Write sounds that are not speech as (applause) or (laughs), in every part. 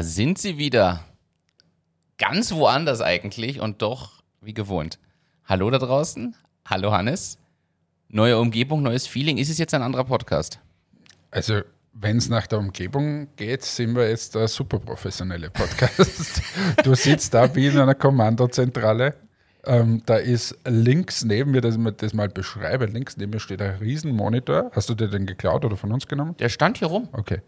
Sind sie wieder. Ganz woanders eigentlich und doch wie gewohnt. Hallo da draußen. Hallo Hannes. Neue Umgebung, neues Feeling. Ist es jetzt ein anderer Podcast? Also, wenn es nach der Umgebung geht, sind wir jetzt der super professionelle Podcast. (laughs) du sitzt da wie in einer Kommandozentrale ähm, da ist links neben mir, dass ich mir das mal beschreibe, links neben mir steht ein Riesenmonitor. Hast du dir den geklaut oder von uns genommen? Der stand hier rum. Okay.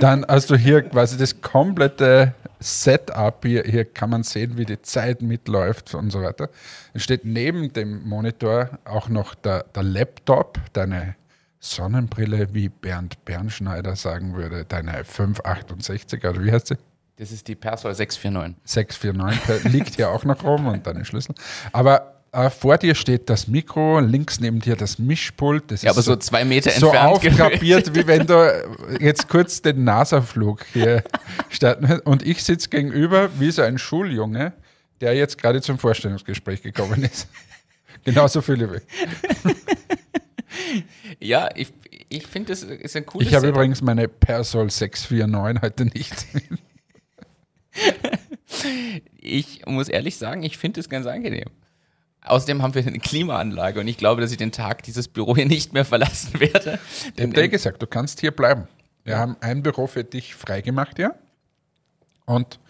Dann hast du hier quasi das komplette Setup. Hier, hier kann man sehen, wie die Zeit mitläuft und so weiter. Es steht neben dem Monitor auch noch der, der Laptop, deine Sonnenbrille, wie Bernd Bernschneider sagen würde, deine 568 oder wie heißt sie? Das ist die Persol 649. 649 liegt hier auch noch rum und deine Schlüssel. Aber äh, vor dir steht das Mikro, links neben dir das Mischpult. Das ja, aber so, so, zwei Meter so entfernt. (laughs) So aufgrabiert, wie wenn du jetzt kurz den NASA-Flug hier starten Und ich sitze gegenüber wie so ein Schuljunge, der jetzt gerade zum Vorstellungsgespräch gekommen ist. (laughs) Genauso viele wie. (laughs) ja, ich, ich finde, das ist ein cooles Ich habe übrigens meine Persol 649 heute nicht. Ich muss ehrlich sagen, ich finde es ganz angenehm. Außerdem haben wir eine Klimaanlage und ich glaube, dass ich den Tag dieses Büro hier nicht mehr verlassen werde. Ich habe dir gesagt, du kannst hier bleiben. Wir ja. haben ein Büro für dich freigemacht, ja? Und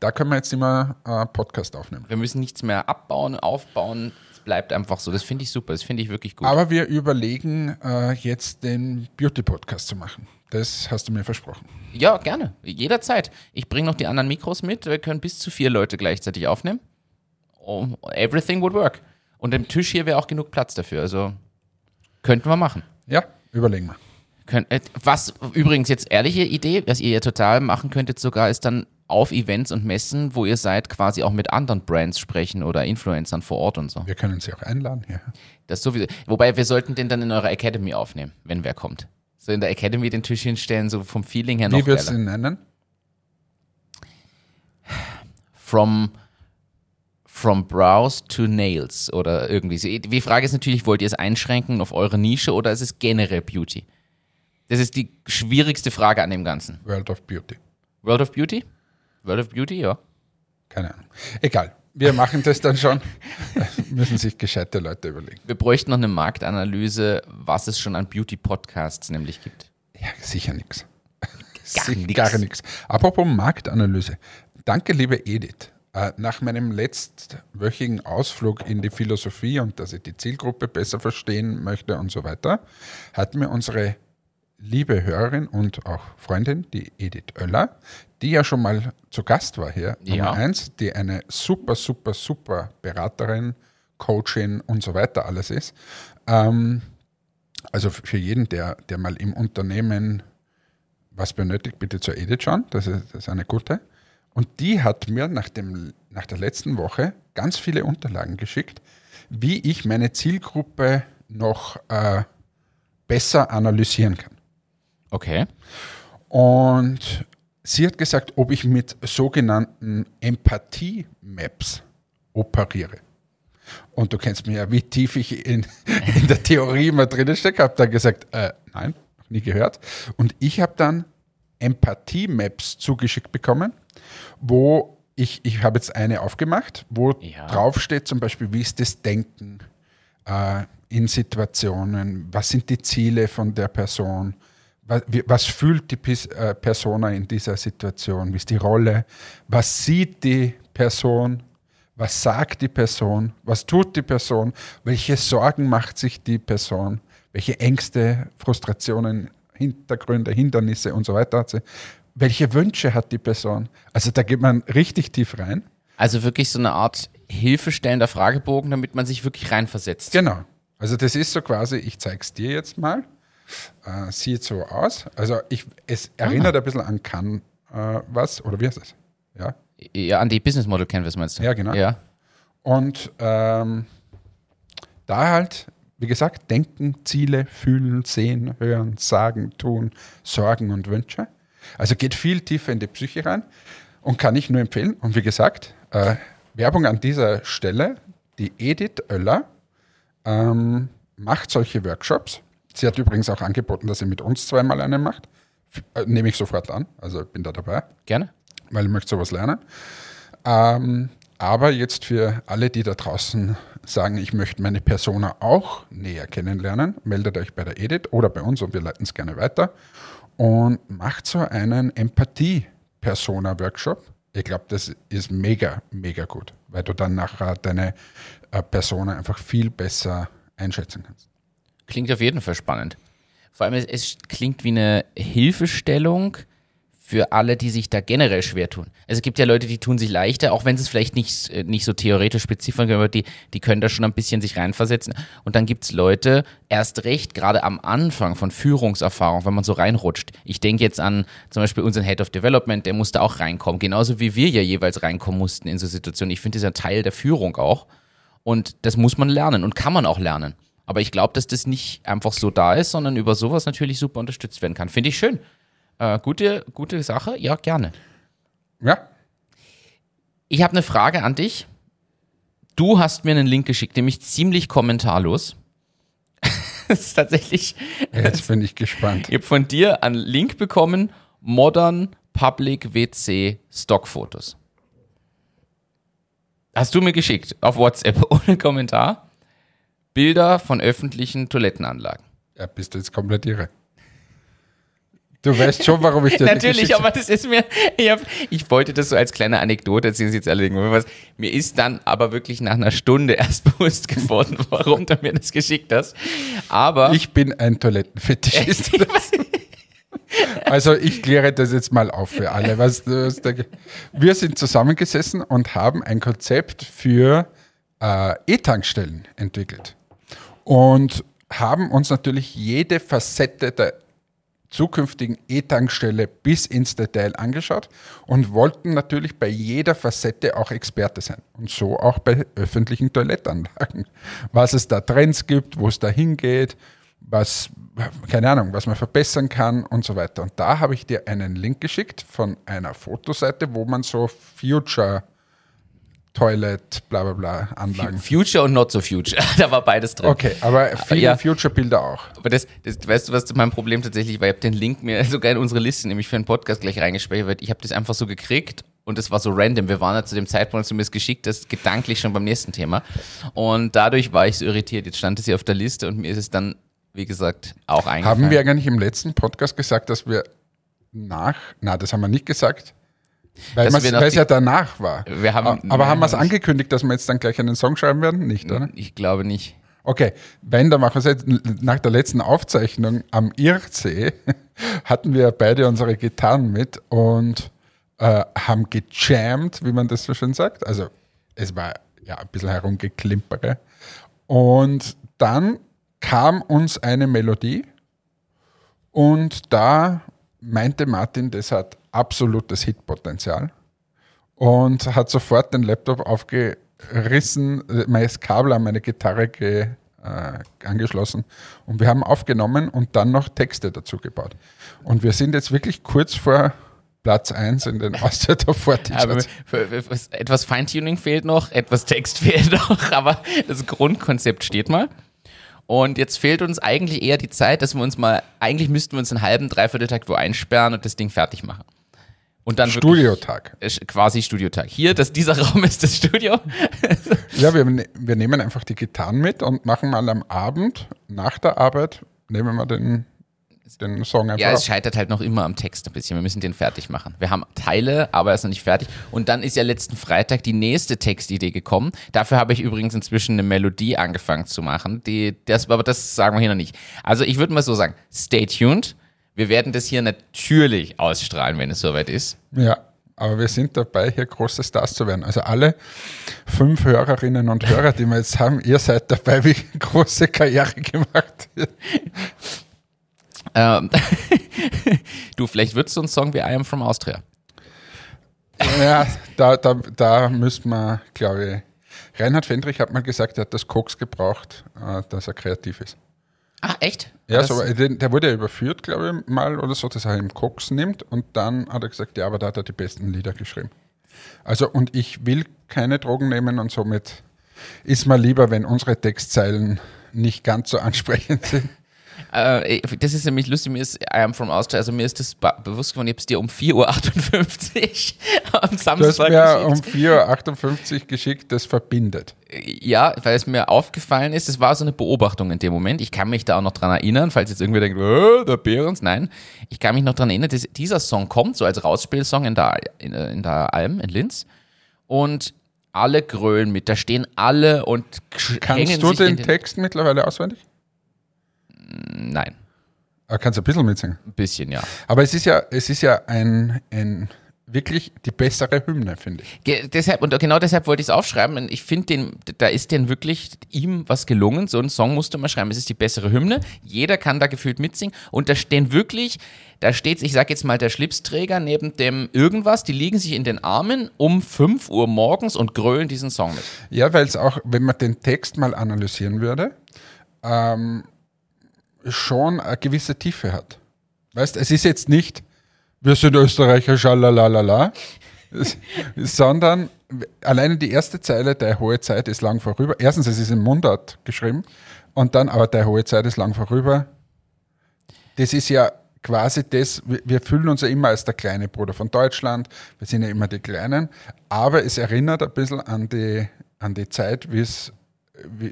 da können wir jetzt immer äh, Podcast aufnehmen. Wir müssen nichts mehr abbauen, aufbauen. Bleibt einfach so. Das finde ich super. Das finde ich wirklich gut. Aber wir überlegen, äh, jetzt den Beauty-Podcast zu machen. Das hast du mir versprochen. Ja, gerne. Jederzeit. Ich bringe noch die anderen Mikros mit. Wir können bis zu vier Leute gleichzeitig aufnehmen. Oh, everything would work. Und im Tisch hier wäre auch genug Platz dafür. Also könnten wir machen. Ja, überlegen wir. Äh, was übrigens jetzt ehrliche Idee, was ihr ja total machen könntet sogar, ist dann auf Events und Messen, wo ihr seid, quasi auch mit anderen Brands sprechen oder Influencern vor Ort und so. Wir können sie auch einladen, ja. Das sowieso. Wobei wir sollten den dann in eurer Academy aufnehmen, wenn wer kommt so in der Academy den Tisch hinstellen, so vom Feeling her noch Wie würdest du ihn nennen? From, from Brows to Nails oder irgendwie so. Die Frage ist natürlich, wollt ihr es einschränken auf eure Nische oder ist es generell Beauty? Das ist die schwierigste Frage an dem Ganzen. World of Beauty. World of Beauty? World of Beauty, ja. Keine Ahnung. Egal wir machen das dann schon. (laughs) Müssen sich gescheite Leute überlegen. Wir bräuchten noch eine Marktanalyse, was es schon an Beauty-Podcasts nämlich gibt. Ja, sicher nichts. Gar nichts. Apropos Marktanalyse. Danke, liebe Edith. Äh, nach meinem letztwöchigen Ausflug in die Philosophie und dass ich die Zielgruppe besser verstehen möchte und so weiter, hat mir unsere liebe Hörerin und auch Freundin, die Edith Oeller, die ja schon mal zu Gast war hier, Nummer ja. eins, die eine super, super, super Beraterin, Coachin und so weiter alles ist. Ähm, also für jeden, der, der mal im Unternehmen was benötigt, bitte zur Edith schauen, das ist, das ist eine gute. Und die hat mir nach, dem, nach der letzten Woche ganz viele Unterlagen geschickt, wie ich meine Zielgruppe noch äh, besser analysieren kann. Okay. Und sie hat gesagt, ob ich mit sogenannten Empathie-Maps operiere. Und du kennst mich ja, wie tief ich in, (laughs) in der Theorie immer drin stecke. Habe da gesagt, äh, nein, noch nie gehört. Und ich habe dann Empathie-Maps zugeschickt bekommen, wo ich, ich habe jetzt eine aufgemacht, wo ja. drauf steht zum Beispiel, wie ist das Denken äh, in Situationen, was sind die Ziele von der Person, was, fühlt die äh, Persona in dieser Situation? Wie ist die Rolle? Was sieht die Person? Was sagt die Person? Was tut die Person? Welche Sorgen macht sich die Person? Welche Ängste, Frustrationen, Hintergründe, Hindernisse und so weiter hat sie? Welche Wünsche hat die Person? Also da geht man richtig tief rein. Also wirklich so eine Art hilfestellender Fragebogen, damit man sich wirklich reinversetzt. Genau. Also das ist so quasi, ich zeige es dir jetzt mal äh, sieht so aus. Also ich, es erinnert ah. ein bisschen an Kann äh, was, oder wie heißt es? Ja? ja, an die Business Model Canvas meinst du? Ja, genau. Ja. Und ähm, da halt, wie gesagt, denken, Ziele, fühlen, sehen, hören, sagen, tun, Sorgen und Wünsche. Also geht viel tiefer in die Psyche rein und kann ich nur empfehlen. Und wie gesagt, äh, Werbung an dieser Stelle, die Edith Oeller ähm, macht solche Workshops Sie hat übrigens auch angeboten, dass sie mit uns zweimal einen macht. Äh, nehme ich sofort an, also bin da dabei. Gerne. weil ich möchte sowas lernen. Ähm, aber jetzt für alle, die da draußen sagen, ich möchte meine Persona auch näher kennenlernen, meldet euch bei der Edith oder bei uns und wir leiten es gerne weiter und macht so einen Empathie-Persona-Workshop. Ich glaube, das ist mega, mega gut, weil du dann nachher deine äh, Persona einfach viel besser einschätzen kannst. Klingt auf jeden Fall spannend. Vor allem, es, es klingt wie eine Hilfestellung für alle, die sich da generell schwer tun. Also es gibt ja Leute, die tun sich leichter, auch wenn sie es vielleicht nicht, äh, nicht so theoretisch spezifisch können, aber die, die können da schon ein bisschen sich reinversetzen. Und dann gibt es Leute, erst recht, gerade am Anfang von Führungserfahrung, wenn man so reinrutscht. Ich denke jetzt an zum Beispiel unseren Head of Development, der musste auch reinkommen, genauso wie wir ja jeweils reinkommen mussten in so Situationen. Ich finde, das ist ein Teil der Führung auch. Und das muss man lernen und kann man auch lernen. Aber ich glaube, dass das nicht einfach so da ist, sondern über sowas natürlich super unterstützt werden kann. Finde ich schön. Äh, gute, gute Sache, ja, gerne. Ja. Ich habe eine Frage an dich. Du hast mir einen Link geschickt, nämlich ziemlich kommentarlos. (laughs) das ist tatsächlich. Jetzt bin ich gespannt. Ich habe von dir einen Link bekommen: Modern Public WC Stockfotos. Hast du mir geschickt auf WhatsApp (laughs) ohne Kommentar Bilder von öffentlichen Toilettenanlagen. Ja, bist du jetzt komplett irre. Du weißt schon, warum ich dir (laughs) Natürlich, aber das ist mir, ich, hab, ich wollte das so als kleine Anekdote erzählen, Sie jetzt alle irgendwas. Mir ist dann aber wirklich nach einer Stunde (laughs) erst bewusst geworden, warum du mir das geschickt hast. Aber. Ich bin ein Toilettenfetischist. (laughs) also ich kläre das jetzt mal auf für alle. Was, was der, wir sind zusammengesessen und haben ein Konzept für äh, E-Tankstellen entwickelt. Und haben uns natürlich jede Facette der zukünftigen E-Tankstelle bis ins Detail angeschaut und wollten natürlich bei jeder Facette auch Experte sein. Und so auch bei öffentlichen Toilettanlagen. Was es da Trends gibt, wo es da hingeht, was, keine Ahnung, was man verbessern kann und so weiter. Und da habe ich dir einen Link geschickt von einer Fotoseite, wo man so Future Toilet, bla bla bla Anlagen. Future und Not so Future. (laughs) da war beides drin. Okay, aber viele ja. Future-Bilder auch. Aber das, das, weißt du, was mein Problem tatsächlich war? Ich habe den Link mir (laughs) sogar in unsere Liste, nämlich für einen Podcast gleich reingespeichert. Ich habe das einfach so gekriegt und es war so random. Wir waren ja zu dem Zeitpunkt, als du mir das geschickt hast, gedanklich schon beim nächsten Thema. Und dadurch war ich so irritiert. Jetzt stand es hier auf der Liste und mir ist es dann, wie gesagt, auch eingefallen. Haben wir eigentlich im letzten Podcast gesagt, dass wir nach, na, das haben wir nicht gesagt, weil es ja danach war. Haben, Aber haben wir es angekündigt, dass wir jetzt dann gleich einen Song schreiben werden? Nicht, oder? Ich glaube nicht. Okay, wenn, dann machen wir es jetzt. Nach der letzten Aufzeichnung am Irrsee (laughs) hatten wir beide unsere Gitarren mit und äh, haben gejammt, wie man das so schön sagt. Also es war ja ein bisschen herumgeklimpere. Und dann kam uns eine Melodie und da meinte Martin, das hat absolutes Hitpotenzial und hat sofort den Laptop aufgerissen, mein Kabel an meine Gitarre ge, äh, angeschlossen und wir haben aufgenommen und dann noch Texte dazu gebaut. Und wir sind jetzt wirklich kurz vor Platz 1 in den Austria Top 40 aber Etwas Feintuning fehlt noch, etwas Text (laughs) fehlt noch, aber das Grundkonzept steht mal. Und jetzt fehlt uns eigentlich eher die Zeit, dass wir uns mal, eigentlich müssten wir uns einen halben, dreiviertel Tag wo einsperren und das Ding fertig machen. Und dann Studiotag. Quasi Studiotag. Hier, das, dieser (laughs) Raum ist das Studio. ja, wir, ne, wir nehmen einfach die Gitarren mit und machen mal am Abend, nach der Arbeit, nehmen wir den, den Song einfach Ja, es scheitert halt noch immer am Text ein bisschen. Wir müssen den fertig machen. Wir haben Teile, aber er ist noch nicht fertig. Und dann ist ja letzten Freitag die nächste Textidee gekommen. Dafür habe ich übrigens inzwischen eine Melodie angefangen zu machen. Die, das, aber das sagen wir hier noch nicht. Also ich würde mal so sagen, stay tuned. Wir werden das hier natürlich ausstrahlen, wenn es soweit ist. Ja, aber wir sind dabei, hier große Stars zu werden. Also alle fünf Hörerinnen und Hörer, die wir jetzt haben, ihr seid dabei, wie große Karriere gemacht wird. Ähm, (laughs) du, vielleicht würdest du einen Song wie I Am From Austria. Ja, da, da, da müsste man, glaube ich, Reinhard Fendrich hat mal gesagt, er hat das Koks gebraucht, äh, dass er kreativ ist. Ah, echt? Ja, so, der wurde ja überführt, glaube ich, mal oder so, dass er im Koks nimmt und dann hat er gesagt, ja, aber da hat er die besten Lieder geschrieben. Also, und ich will keine Drogen nehmen und somit ist mir lieber, wenn unsere Textzeilen nicht ganz so ansprechend (laughs) sind. Äh, das ist nämlich lustig, mir ist I am from Austria, also mir ist das bewusst geworden, ich habe es dir um 4.58 Uhr (laughs) am Du hast Samstag mir um geschickt. 4.58 Uhr geschickt, das verbindet. Ja, weil es mir aufgefallen ist, es war so eine Beobachtung in dem Moment. Ich kann mich da auch noch dran erinnern, falls jetzt irgendwer denkt, äh, der Behrens, nein. Ich kann mich noch dran erinnern, dass dieser Song kommt, so als Rausspielsong in der, in, in der Alm in Linz. Und alle grölen mit, da stehen alle und hängen Kannst du in den Text mittlerweile auswendig? Nein, Ah, kannst du ein bisschen mitsingen. ein bisschen, ja. Aber es ist ja, es ist ja ein, ein wirklich die bessere Hymne, finde ich. Ge deshalb, und genau deshalb wollte ich es aufschreiben. Und ich finde, da ist denn wirklich ihm was gelungen. So einen Song musst du mal schreiben. Es ist die bessere Hymne. Jeder kann da gefühlt mitsingen. Und da stehen wirklich, da steht, ich sag jetzt mal, der Schlipsträger neben dem irgendwas. Die liegen sich in den Armen um 5 Uhr morgens und grölen diesen Song mit. Ja, weil es auch, wenn man den Text mal analysieren würde, ähm, schon eine gewisse Tiefe hat. Weißt, es ist jetzt nicht, wir sind Österreicher, schalalala, es- (laughs) sondern alleine die erste Zeile, der hohe Zeit ist lang vorüber. Erstens, es ist im Mundart geschrieben und dann, aber der hohe Zeit ist lang vorüber. Das ist ja quasi das, wir fühlen uns ja immer als der kleine Bruder von Deutschland, wir sind ja immer die Kleinen, aber es erinnert ein bisschen an die, an die Zeit, wie,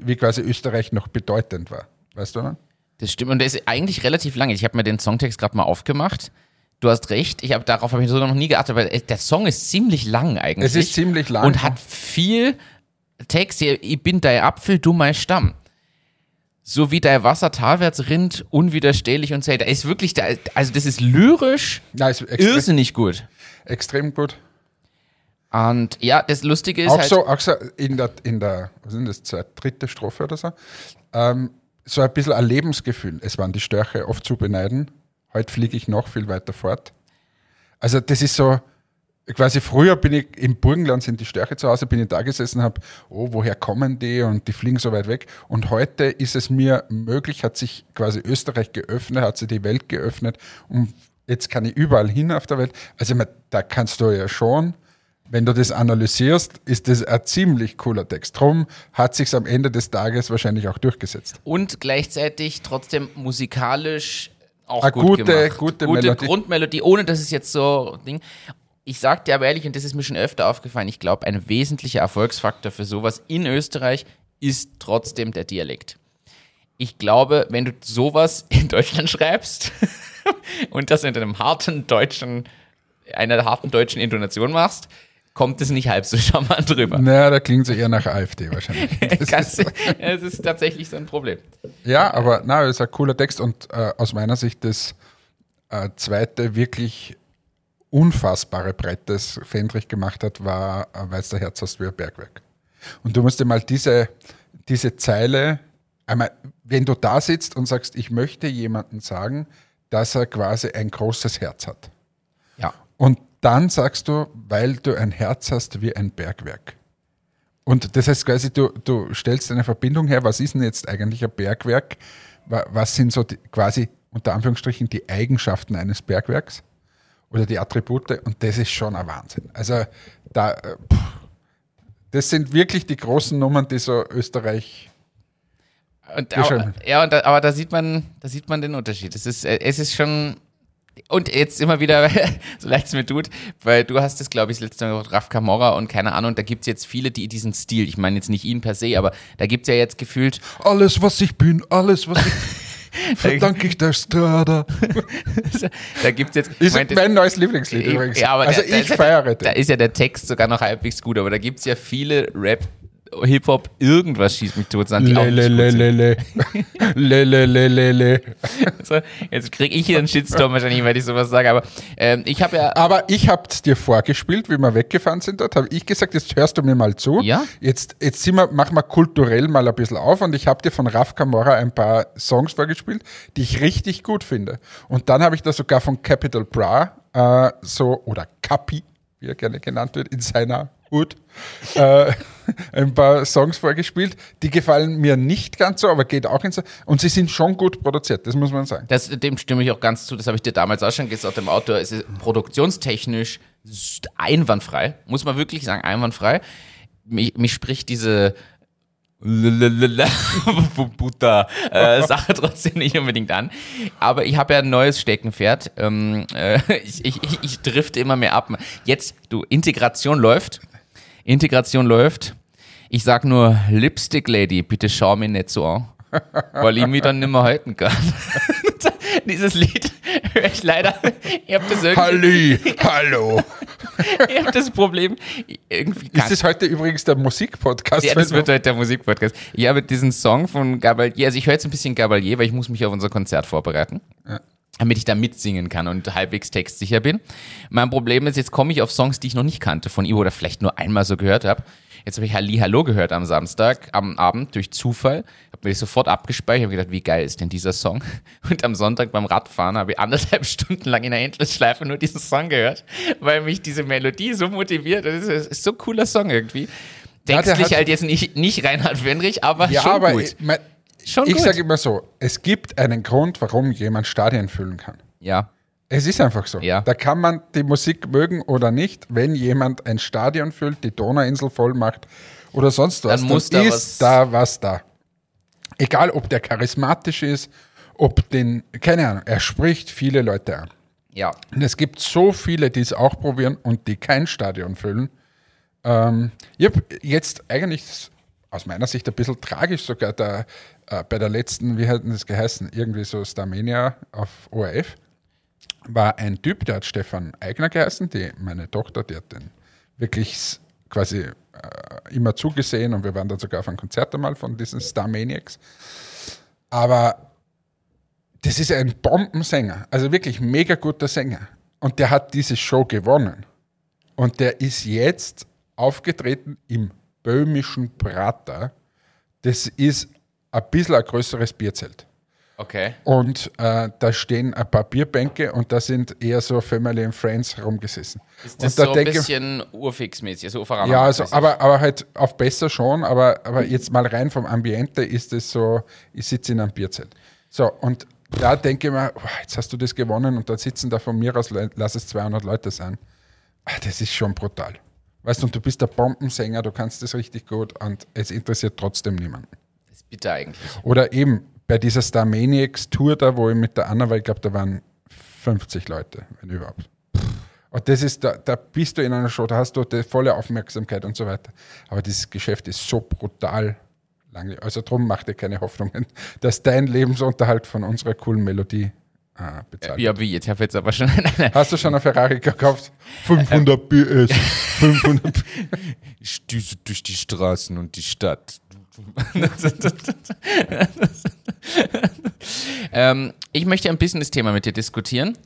wie quasi Österreich noch bedeutend war. Weißt du? Ne? Das stimmt. Und der ist eigentlich relativ lang. Ich habe mir den Songtext gerade mal aufgemacht. Du hast recht. Ich habe darauf habe ich sogar noch nie geachtet, aber der Song ist ziemlich lang eigentlich. Es ist ziemlich lang. und hat viel Text. Hier, Ich bin dein Apfel, du mein Stamm. So wie dein Wasser talwärts rinnt, unwiderstehlich und zäh. Da ist wirklich, da, also das ist lyrisch Nein, ist extrem, irrsinnig gut. extrem gut. Und ja, das Lustige ist Auch halt, so, auch so in der, in der, was sind das, zweite, dritte Strophe oder so, ähm, so ein bisschen ein Lebensgefühl. Es waren die Störche oft zu beneiden. Heute fliege ich noch viel weiter fort. Also das ist so, quasi früher bin ich im Burgenland sind die Störche zu Hause, bin ich da gesessen, habe, oh, woher kommen die und die fliegen so weit weg. Und heute ist es mir möglich, hat sich quasi Österreich geöffnet, hat sich die Welt geöffnet und jetzt kann ich überall hin auf der Welt. Also da kannst du ja schon, wenn du das analysierst, ist das ein ziemlich cooler Text. Drum hat sich am Ende des Tages wahrscheinlich auch durchgesetzt. und gleichzeitig trotzdem musikalisch auch Eine gut gute- gemacht. gute gute Melodie. Grundmelodie, ohne dass es jetzt so Ding. Ich sag dir aber ehrlich, und das ist mir schon öfter aufgefallen, ich glaube, ein wesentlicher Erfolgsfaktor für sowas in Österreich ist trotzdem der Dialekt. Ich glaube, wenn du sowas (laughs) in Deutschland schreibst (laughs) und das in einem harten deutschen, einer harten deutschen Intonation machst, kommt es nicht halb so (laughs) charmant drüber. Naja, da klingt es eher nach AfD wahrscheinlich. (laughs) Das ist, Es ist tatsächlich so ein Problem. ja, aber na, das ist ein cooler Text und äh, aus meiner Sicht das äh, zweite wirklich unfassbare Brett, das Fendrich gemacht hat, war äh, Weiß der Herz hast wie ein Bergwerk. Und du musst dir mal diese, diese Zeile, einmal, wenn du da sitzt und sagst, ich möchte jemandem sagen, dass er quasi ein großes Herz hat. Ja. Und dann sagst du, weil du ein Herz hast wie ein Bergwerk. Und das heißt quasi, du, du stellst eine Verbindung her, was ist denn jetzt eigentlich ein Bergwerk? Wa- Was sind so die, quasi unter Anführungsstrichen die Eigenschaften eines Bergwerks oder die Attribute? Und das ist schon ein Wahnsinn. Also da, äh, pff, das sind wirklich die großen Nummern, die so Österreich Und, Ja, aber, ja, und da, aber da sieht man, da sieht man den Unterschied. Es ist, äh, es ist schon und jetzt immer wieder, (laughs) so leid es mir tut, weil du hast es, glaube ich, das letzte Mal gesagt, Raf Camorra und keine Ahnung, da gibt es jetzt viele, die diesen Stil, ich meine jetzt nicht ihn per se, aber da gibt es ja jetzt gefühlt, alles, was ich bin, alles, was ich (laughs) verdanke ich der Strada. (laughs) da gibt es jetzt, Ist mein, mein neues Lieblingslied übrigens. Ja, aber also da, da ich feiere Da den. ist ja der Text sogar noch halbwegs gut, aber da gibt es ja viele Rap, Hip-Hop, irgendwas schießt mich tot, sagen die auch Le, nicht le, gut le, sind. le, le. Le, le, le, le, le. So, Jetzt kriege ich hier einen Shitstorm wahrscheinlich, weil ich sowas sage, aber ähm, ich habe ja Aber ich habe es dir vorgespielt, wie wir weggefahren sind dort, habe ich gesagt, jetzt hörst du mir mal zu. Ja. Jetzt, jetzt sind wir, machen wir kulturell mal ein bisschen auf und ich habe dir von Raf Camorra ein paar Songs vorgespielt, die ich richtig gut finde. Und dann habe ich da sogar von Capital Bra äh, so, oder Capi, wie er gerne genannt wird, in seiner Hut, äh, (laughs) ein paar Songs vorgespielt. Die gefallen mir nicht ganz so, aber geht auch in so. Und sie sind schon gut produziert, das muss man sagen. Das, dem stimme ich auch ganz zu. Das habe ich dir damals auch schon gesagt im Auto. Es ist produktionstechnisch einwandfrei. Muss man wirklich sagen, einwandfrei. Mich, mich spricht diese Buddha, äh, Sache trotzdem nicht unbedingt an. Aber ich habe ja ein neues Steckenpferd. Ähm, äh, ich, ich, ich drifte immer mehr ab. Jetzt, du, Integration läuft. Integration läuft. Ich sag nur, Lipstick Lady, bitte schau mir nicht so an. Weil ich mich dann nicht mehr halten kann. (laughs) Dieses Lied höre ich leider. Ich habe das. Halli, hallo. Ich habe das Problem. Irgendwie Ist das heute übrigens der Musikpodcast? ja, das wird heute der Musikpodcast. Ich habe diesen Song von Gabalier, also ich höre jetzt ein bisschen Gabalier, weil ich muss mich auf unser Konzert vorbereiten. Damit ich da mitsingen kann und halbwegs textsicher bin. Mein Problem ist, jetzt komme ich auf Songs, die ich noch nicht kannte von ihm oder vielleicht nur einmal so gehört habe. Jetzt habe ich Halli Hallo gehört am Samstag, am Abend durch Zufall. Habe mir das sofort abgespeichert und gedacht, wie geil ist denn dieser Song? (laughs) Und am Sonntag beim Radfahren habe ich anderthalb (laughs) Stunden lang in der Endlosschleife nur diesen Song gehört, weil mich diese Melodie so motiviert. Das ist, so ein cooler Song irgendwie. Ja, Textlich hat- halt jetzt nicht, nicht Reinhard Wenrich, aber Ja, schon aber gut. ich, Schon ich sage immer so, es gibt einen Grund, warum jemand Stadien füllen kann. Ja, Es ist einfach so. Ja. Da kann man die Musik mögen oder nicht. Wenn jemand ein Stadion füllt, die Donauinsel voll macht oder sonst was, Dann muss da ist was- da was da. Egal, ob der charismatisch ist, ob den, keine Ahnung, er spricht viele Leute an. ja. Und es gibt so viele, die es auch probieren und die kein Stadion füllen. Ähm, ich habe jetzt eigentlich aus meiner Sicht ein bisschen tragisch sogar da, äh, bei der letzten, wie hat das geheißen, irgendwie so Starmania auf ORF, war ein Typ, der hat Stefan Eigner geheißen, die, meine Tochter, die hat den wirklich quasi äh, immer zugesehen und wir waren dann sogar auf einem Konzert einmal von diesen Starmaniacs. Aber das ist ein Bombensänger, also wirklich mega guter Sänger. Und der hat diese Show gewonnen. Und der ist jetzt aufgetreten im böhmischen Prater. Das ist ein bisschen ein größeres Bierzelt. Okay. Und äh, da stehen ein paar Bierbänke und da sind eher so Family and Friends rumgesessen. Ist das und da so ein denke- bisschen urfixmäßig, also Uferaner ja, also, aber, aber halt auf besser schon, aber, aber jetzt mal rein vom Ambiente ist es so, ich sitze in einem Bierzelt. So, und da denke ich mir, oh, jetzt hast du das gewonnen und dann sitzen da von mir aus, lass es 200 Leute sein. Ah, Das ist schon brutal. Weißt du, und du bist der Bombensänger, du kannst das richtig gut und es interessiert trotzdem niemanden. Das ist bitter eigentlich. Oder eben bei dieser Starmaniacs Tour da, wo ich mit der Anna war, ich glaube, da waren 50 Leute, wenn überhaupt. Und das ist, da, da bist du in einer Show, da hast du die volle Aufmerksamkeit und so weiter. Aber dieses Geschäft ist so brutal langweilig. Also drum mach dir keine Hoffnungen, (laughs) dass dein Lebensunterhalt von unserer coolen Melodie äh, bezahlt. Ja, wie jetzt? Ich habe jetzt aber schon. (laughs) Hast du schon eine Ferrari gekauft? 500 PS. 500 PS. Ich düse durch die Straßen und die Stadt. (laughs) ähm, ich möchte ein Business-Thema mit dir diskutieren.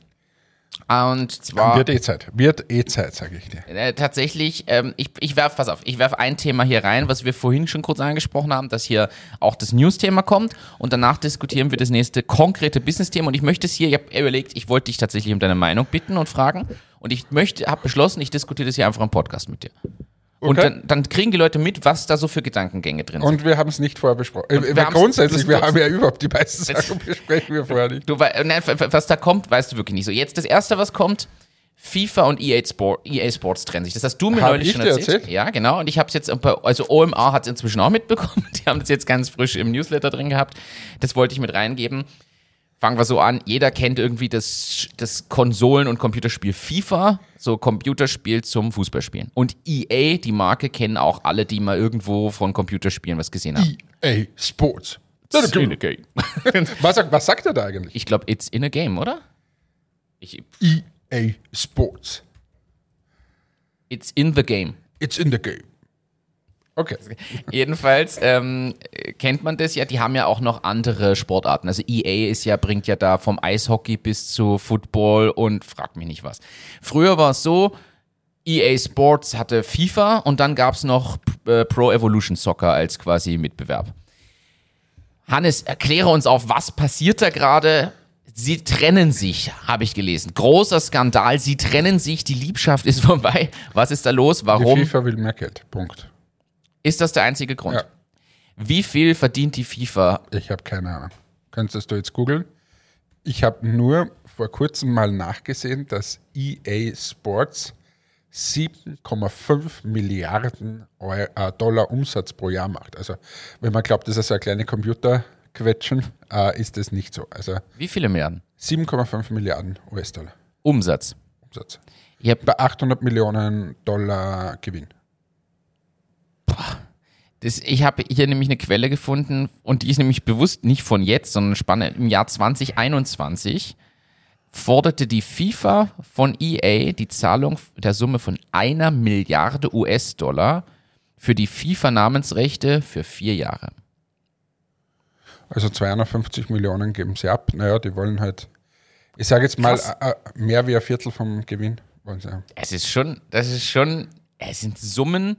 Und zwar Wird eh Zeit. Wird eh Zeit, sage ich dir. äh, tatsächlich, ähm, ich, ich werfe, pass auf, ich werfe ein Thema hier rein, was wir vorhin schon kurz angesprochen haben, dass hier auch das News-Thema kommt und danach diskutieren wir das nächste konkrete Business-Thema und ich möchte es hier, ich habe überlegt, ich wollte dich tatsächlich um deine Meinung bitten und fragen und ich möchte, habe beschlossen, ich diskutiere das hier einfach im Podcast mit dir. Und Okay. dann, dann kriegen die Leute mit, was da so für Gedankengänge drin sind. Und wir haben es nicht vorher besprochen. Äh, wir grundsätzlich, wir haben ja überhaupt die meisten Sachen besprechen wir vorher nicht. Du, wei- nein, was da kommt, weißt du wirklich nicht so. Jetzt das erste, was kommt, FIFA und EA, Sport, EA Sports trennen sich. Das hast du mir Hab neulich ich schon dir erzählt. erzählt? Ja, genau. Und ich habe es jetzt, also OMA hat es inzwischen auch mitbekommen. (laughs) Die haben das jetzt ganz frisch im Newsletter drin gehabt. Das wollte ich mit reingeben. Fangen wir so an. Jeder kennt irgendwie das, das Konsolen- und Computerspiel FIFA, so Computerspiel zum Fußballspielen. Und EA, die Marke, kennen auch alle, die mal irgendwo von Computerspielen was gesehen haben. EA Sports. It's in a game. (laughs) Was, sagt- was sagt er da eigentlich? Ich glaube, it's in a game, oder? Ich, EA Sports. it's in the game. It's in the game. Okay. Jedenfalls ähm, kennt man das ja, die haben ja auch noch andere Sportarten. Also EA ist ja, bringt ja da vom Eishockey bis zu Football und frag mich nicht was. Früher war es so, EA Sports hatte FIFA und dann gab es noch äh, Pro Evolution Soccer als quasi Mitbewerb. Hannes, erkläre uns auf, was passiert da gerade? Sie trennen sich, habe ich gelesen. Großer Skandal, sie trennen sich, die Liebschaft ist (laughs) vorbei. Was ist da los? Die Warum? FIFA will mehr Geld. Punkt. Ist das der einzige Grund? Ja. Wie viel verdient die FIFA? Ich habe keine Ahnung. Könntest du jetzt googeln? Ich habe nur vor kurzem mal nachgesehen, dass EA Sports 7,5 Milliarden Euro, äh, Dollar Umsatz pro Jahr macht. Also wenn man glaubt, das ist so eine kleine Computerquetschen, äh, ist das nicht so. Also Wie viele Milliarden? 7,5 Milliarden US-Dollar Umsatz. Umsatz. Ich Bei 800 Millionen Dollar Gewinn. Das, ich habe hier nämlich eine Quelle gefunden und die ist nämlich bewusst nicht von jetzt, sondern spannend. Im Jahr 2021 forderte die FIFA von EA die Zahlung der Summe von einer Milliarde US-Dollar für die FIFA-Namensrechte für vier Jahre. Also 250 Millionen geben sie ab. Naja, die wollen halt, ich sage jetzt mal, Krass. äh, äh, mehr wie ein Viertel vom Gewinn wollen sie haben. Es ist schon, das ist schon, es sind Summen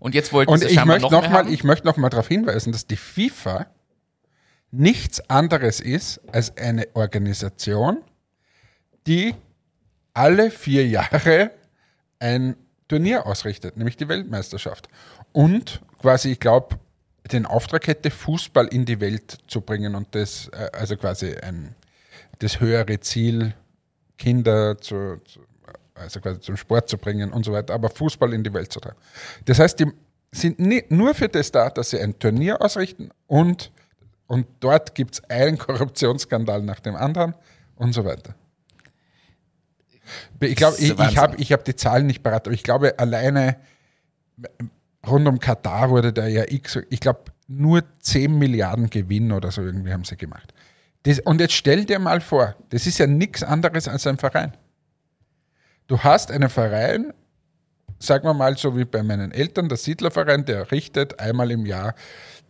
und jetzt wollten Und sie ich möchte noch noch mal, ich möchte noch mal darauf hinweisen, dass die FIFA nichts anderes ist als eine Organisation, die alle vier Jahre ein Turnier ausrichtet, nämlich die Weltmeisterschaft. Und quasi, ich glaube, den Auftrag hätte, Fußball in die Welt zu bringen und das, äh, also quasi ein, das höhere Ziel, Kinder zu, zu, also quasi zum Sport zu bringen und so weiter, aber Fußball in die Welt zu tragen. Das heißt, die sind nie, nur für das da, dass sie ein Turnier ausrichten und, und dort gibt es einen Korruptionsskandal nach dem anderen und so weiter. Ich glaube, ich, ich habe ich hab die Zahlen nicht parat, aber ich glaube, alleine rund um Katar wurde da ja x, ich glaube, nur 10 Milliarden Gewinn oder so irgendwie haben sie gemacht. Das, und jetzt stell dir mal vor, das ist ja nichts anderes als ein Verein. Du hast einen Verein, sagen wir mal so wie bei meinen Eltern, der Siedlerverein, der richtet einmal im Jahr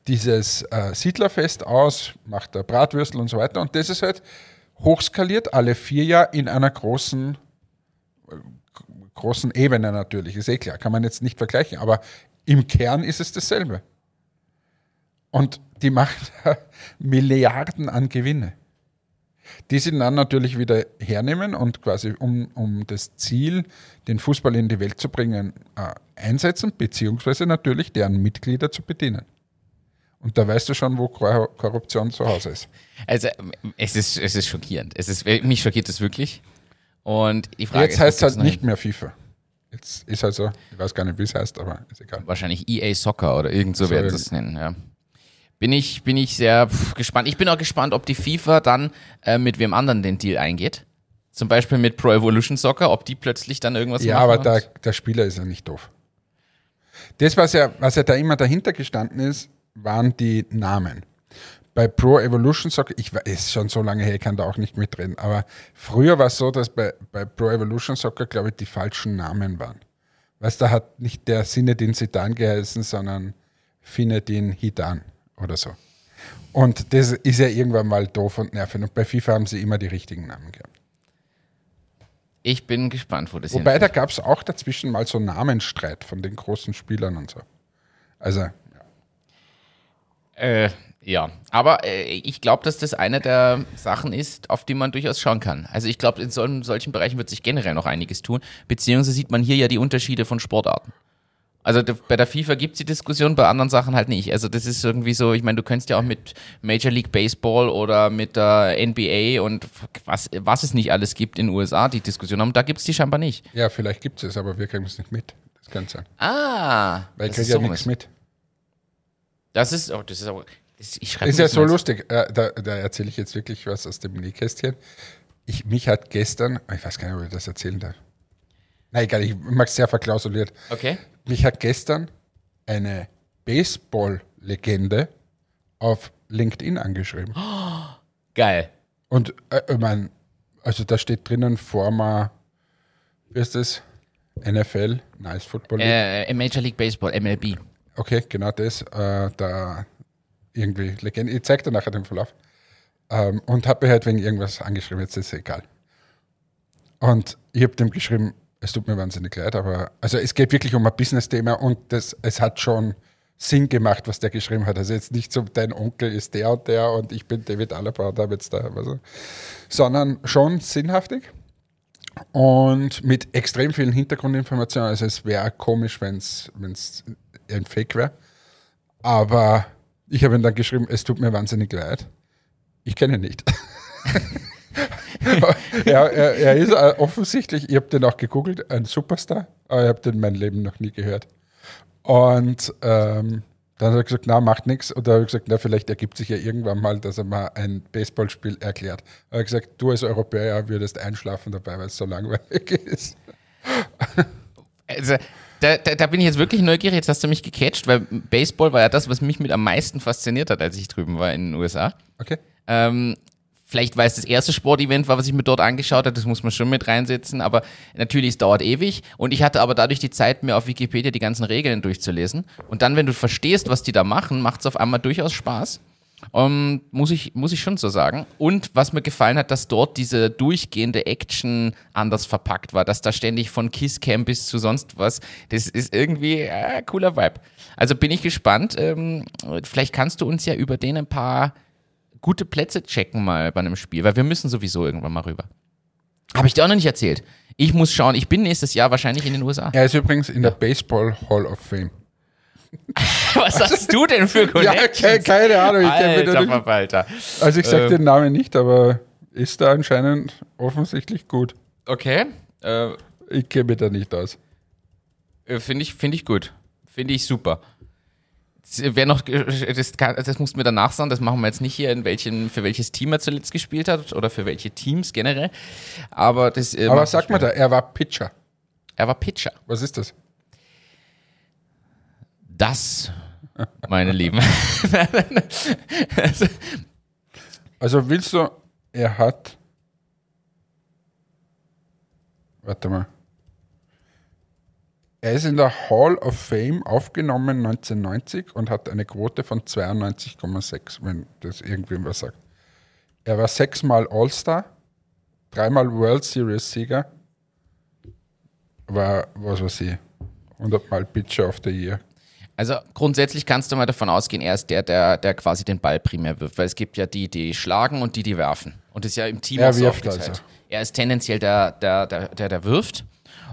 dieses äh, Siedlerfest aus, macht da Bratwürstel und so weiter. Und das ist halt hochskaliert alle vier Jahre in einer großen, äh, großen Ebene natürlich. Ist eh klar, kann man jetzt nicht vergleichen. Aber im Kern ist es dasselbe. Und die machen (laughs) da Milliarden an Gewinne. Die sie dann natürlich wieder hernehmen und quasi um, um das Ziel, den Fußball in die Welt zu bringen, äh, einsetzen, beziehungsweise natürlich deren Mitglieder zu bedienen. Und da weißt du schon, wo Kor- Korruption zu Hause ist. Also es ist, es ist schockierend. Es ist, mich schockiert es wirklich. Und die Frage Jetzt ist, heißt es halt nicht mehr FIFA. Jetzt ist halt so, ich weiß gar nicht, wie es heißt, aber ist egal. Wahrscheinlich EA Soccer oder irgend so So werden sie es nennen, ja. Bin ich, bin ich sehr gespannt. Ich bin auch gespannt, ob die FIFA dann äh, mit wem anderen den Deal eingeht. Zum Beispiel mit Pro Evolution Soccer, ob die plötzlich dann irgendwas Ja, machen. aber der, der Spieler ist ja nicht doof. Das, was ja, was ja da immer dahinter gestanden ist, waren die Namen. Bei Pro Evolution Soccer, ich weiß, ist schon so lange her, ich kann da auch nicht mitreden, aber früher war es so, dass bei, bei Pro Evolution Soccer, glaube ich, die falschen Namen waren. Weißt du, da hat nicht der Sinedin Sidan geheißen, sondern Finedin Hidan oder so. Und das ist ja irgendwann mal doof und nervig. Und bei FIFA haben sie immer die richtigen Namen gehabt. Ich bin gespannt, wo das Wobei, hinführt. da gab es auch dazwischen mal so Namensstreit von den großen Spielern und so. Also, Äh, ja, aber äh, ich glaube, dass das eine der Sachen ist, auf die man durchaus schauen kann. Also ich glaube, in solchen, solchen Bereichen wird sich generell noch einiges tun, beziehungsweise sieht man hier ja die Unterschiede von Sportarten. Also bei der FIFA gibt es die Diskussion, bei anderen Sachen halt nicht. Also das ist irgendwie so, ich meine, du könntest ja auch mit Major League Baseball oder mit der NBA und was, was es nicht alles gibt in den USA die Diskussion haben, da gibt es die scheinbar nicht. ja, vielleicht gibt es es, aber wir kriegen es nicht mit. Das kann sein. Ah, Weil ich kriege ja so nichts mit. Das ist, oh, das ist aber, das, ich schreibe Ist ja so lustig. Äh, da da erzähle ich jetzt wirklich was aus dem Nähkästchen. Ich, mich hat gestern, ich weiß gar nicht, ob ich das erzählen darf. Na egal, ich mag es sehr verklausuliert. Okay. Mich hat gestern eine Baseball-Legende auf LinkedIn angeschrieben. (gasps) Geil. Und äh, ich mein, also da steht drinnen Former, wie ist das? NFL, Nice Football League. Äh, Major League Baseball, MLB. Okay, genau das. Äh, da irgendwie Legende. Ich zeig dir nachher den Verlauf. Ähm, und habe mir halt wegen irgendwas angeschrieben, jetzt ist es egal. Und ich habe dem geschrieben, es tut mir wahnsinnig leid, aber also es geht wirklich um ein Business-Thema und das, es hat schon Sinn gemacht, was der geschrieben hat. Also jetzt nicht so, dein Onkel ist der und der und ich bin David Alaba und habe jetzt da, also, sondern schon sinnhaftig und mit extrem vielen Hintergrundinformationen. Also es wäre komisch, wenn es ein Fake wäre. Aber ich habe ihm dann geschrieben, es tut mir wahnsinnig leid. Ich kenne ihn nicht. (laughs) (laughs) er, er, er ist äh, offensichtlich, ich habe den auch gegoogelt, ein Superstar, aber ich habe den in meinem Leben noch nie gehört. Und ähm, dann hat er gesagt, na, macht nichts. Und dann habe ich gesagt, na, vielleicht ergibt sich ja irgendwann mal, dass er mal ein Baseballspiel erklärt. Er hat gesagt, du als Europäer würdest einschlafen dabei, weil es so langweilig (laughs) ist. Also, da, da, da bin ich jetzt wirklich neugierig. Jetzt hast du mich gecatcht, weil Baseball war ja das, was mich mit am meisten fasziniert hat, als ich drüben war in den USA. Okay. Ähm, vielleicht, weil es das erste Sportevent war, was ich mir dort angeschaut habe, das muss man schon mit reinsetzen, aber natürlich, es dauert ewig und ich hatte aber dadurch die Zeit, mir auf Wikipedia die ganzen Regeln durchzulesen und dann, wenn du verstehst, was die da machen, macht es auf einmal durchaus Spaß. Um, muss, ich, muss ich schon so sagen. Und was mir gefallen hat, dass dort diese durchgehende Action anders verpackt war, dass da ständig von Kisscam bis zu sonst was, das ist irgendwie äh, cooler Vibe. Also bin ich gespannt. Ähm, vielleicht kannst du uns ja über den ein paar gute Plätze checken mal bei einem Spiel, weil wir müssen sowieso irgendwann mal rüber. Habe ich dir auch noch nicht erzählt. Ich muss schauen, ich bin nächstes Jahr wahrscheinlich in den USA. Er ist übrigens in der Baseball Hall of Fame. (laughs) Was hast du denn für (laughs) Ja, Connections? ke- keine Ahnung. Ich Alter, nicht- Verwalter. also ich sage Ähm. den Namen nicht, aber ist da anscheinend offensichtlich gut. Okay. Äh, Ich kenne mich da nicht aus. Äh, Finde ich, find ich gut. Finde ich super. Das, äh, Wer noch, äh, das, kann, das musst du mir danach sagen, das machen wir jetzt nicht hier, in welchen, für welches Team er zuletzt gespielt hat oder für welche Teams generell. Aber das. äh, Aber sag mal da, er war Pitcher. Er war Pitcher. Was ist das? Das, meine Lieben. Also, (laughs) Also willst du, er hat. Warte mal. Er ist in der Hall of Fame aufgenommen 1990 und hat eine Quote von 92,6, wenn das irgendwem was sagt. Er war sechsmal All-Star, dreimal World Series Sieger, war, was weiß ich, 100 Mal Pitcher of the Year. Also grundsätzlich kannst du mal davon ausgehen, er ist der, der, der quasi den Ball primär wirft, weil es gibt ja die, die schlagen und die, die werfen. Und das ist ja im Team Er auch so wirft aufgeteilt. also. Er ist tendenziell der, der, der, der, der wirft.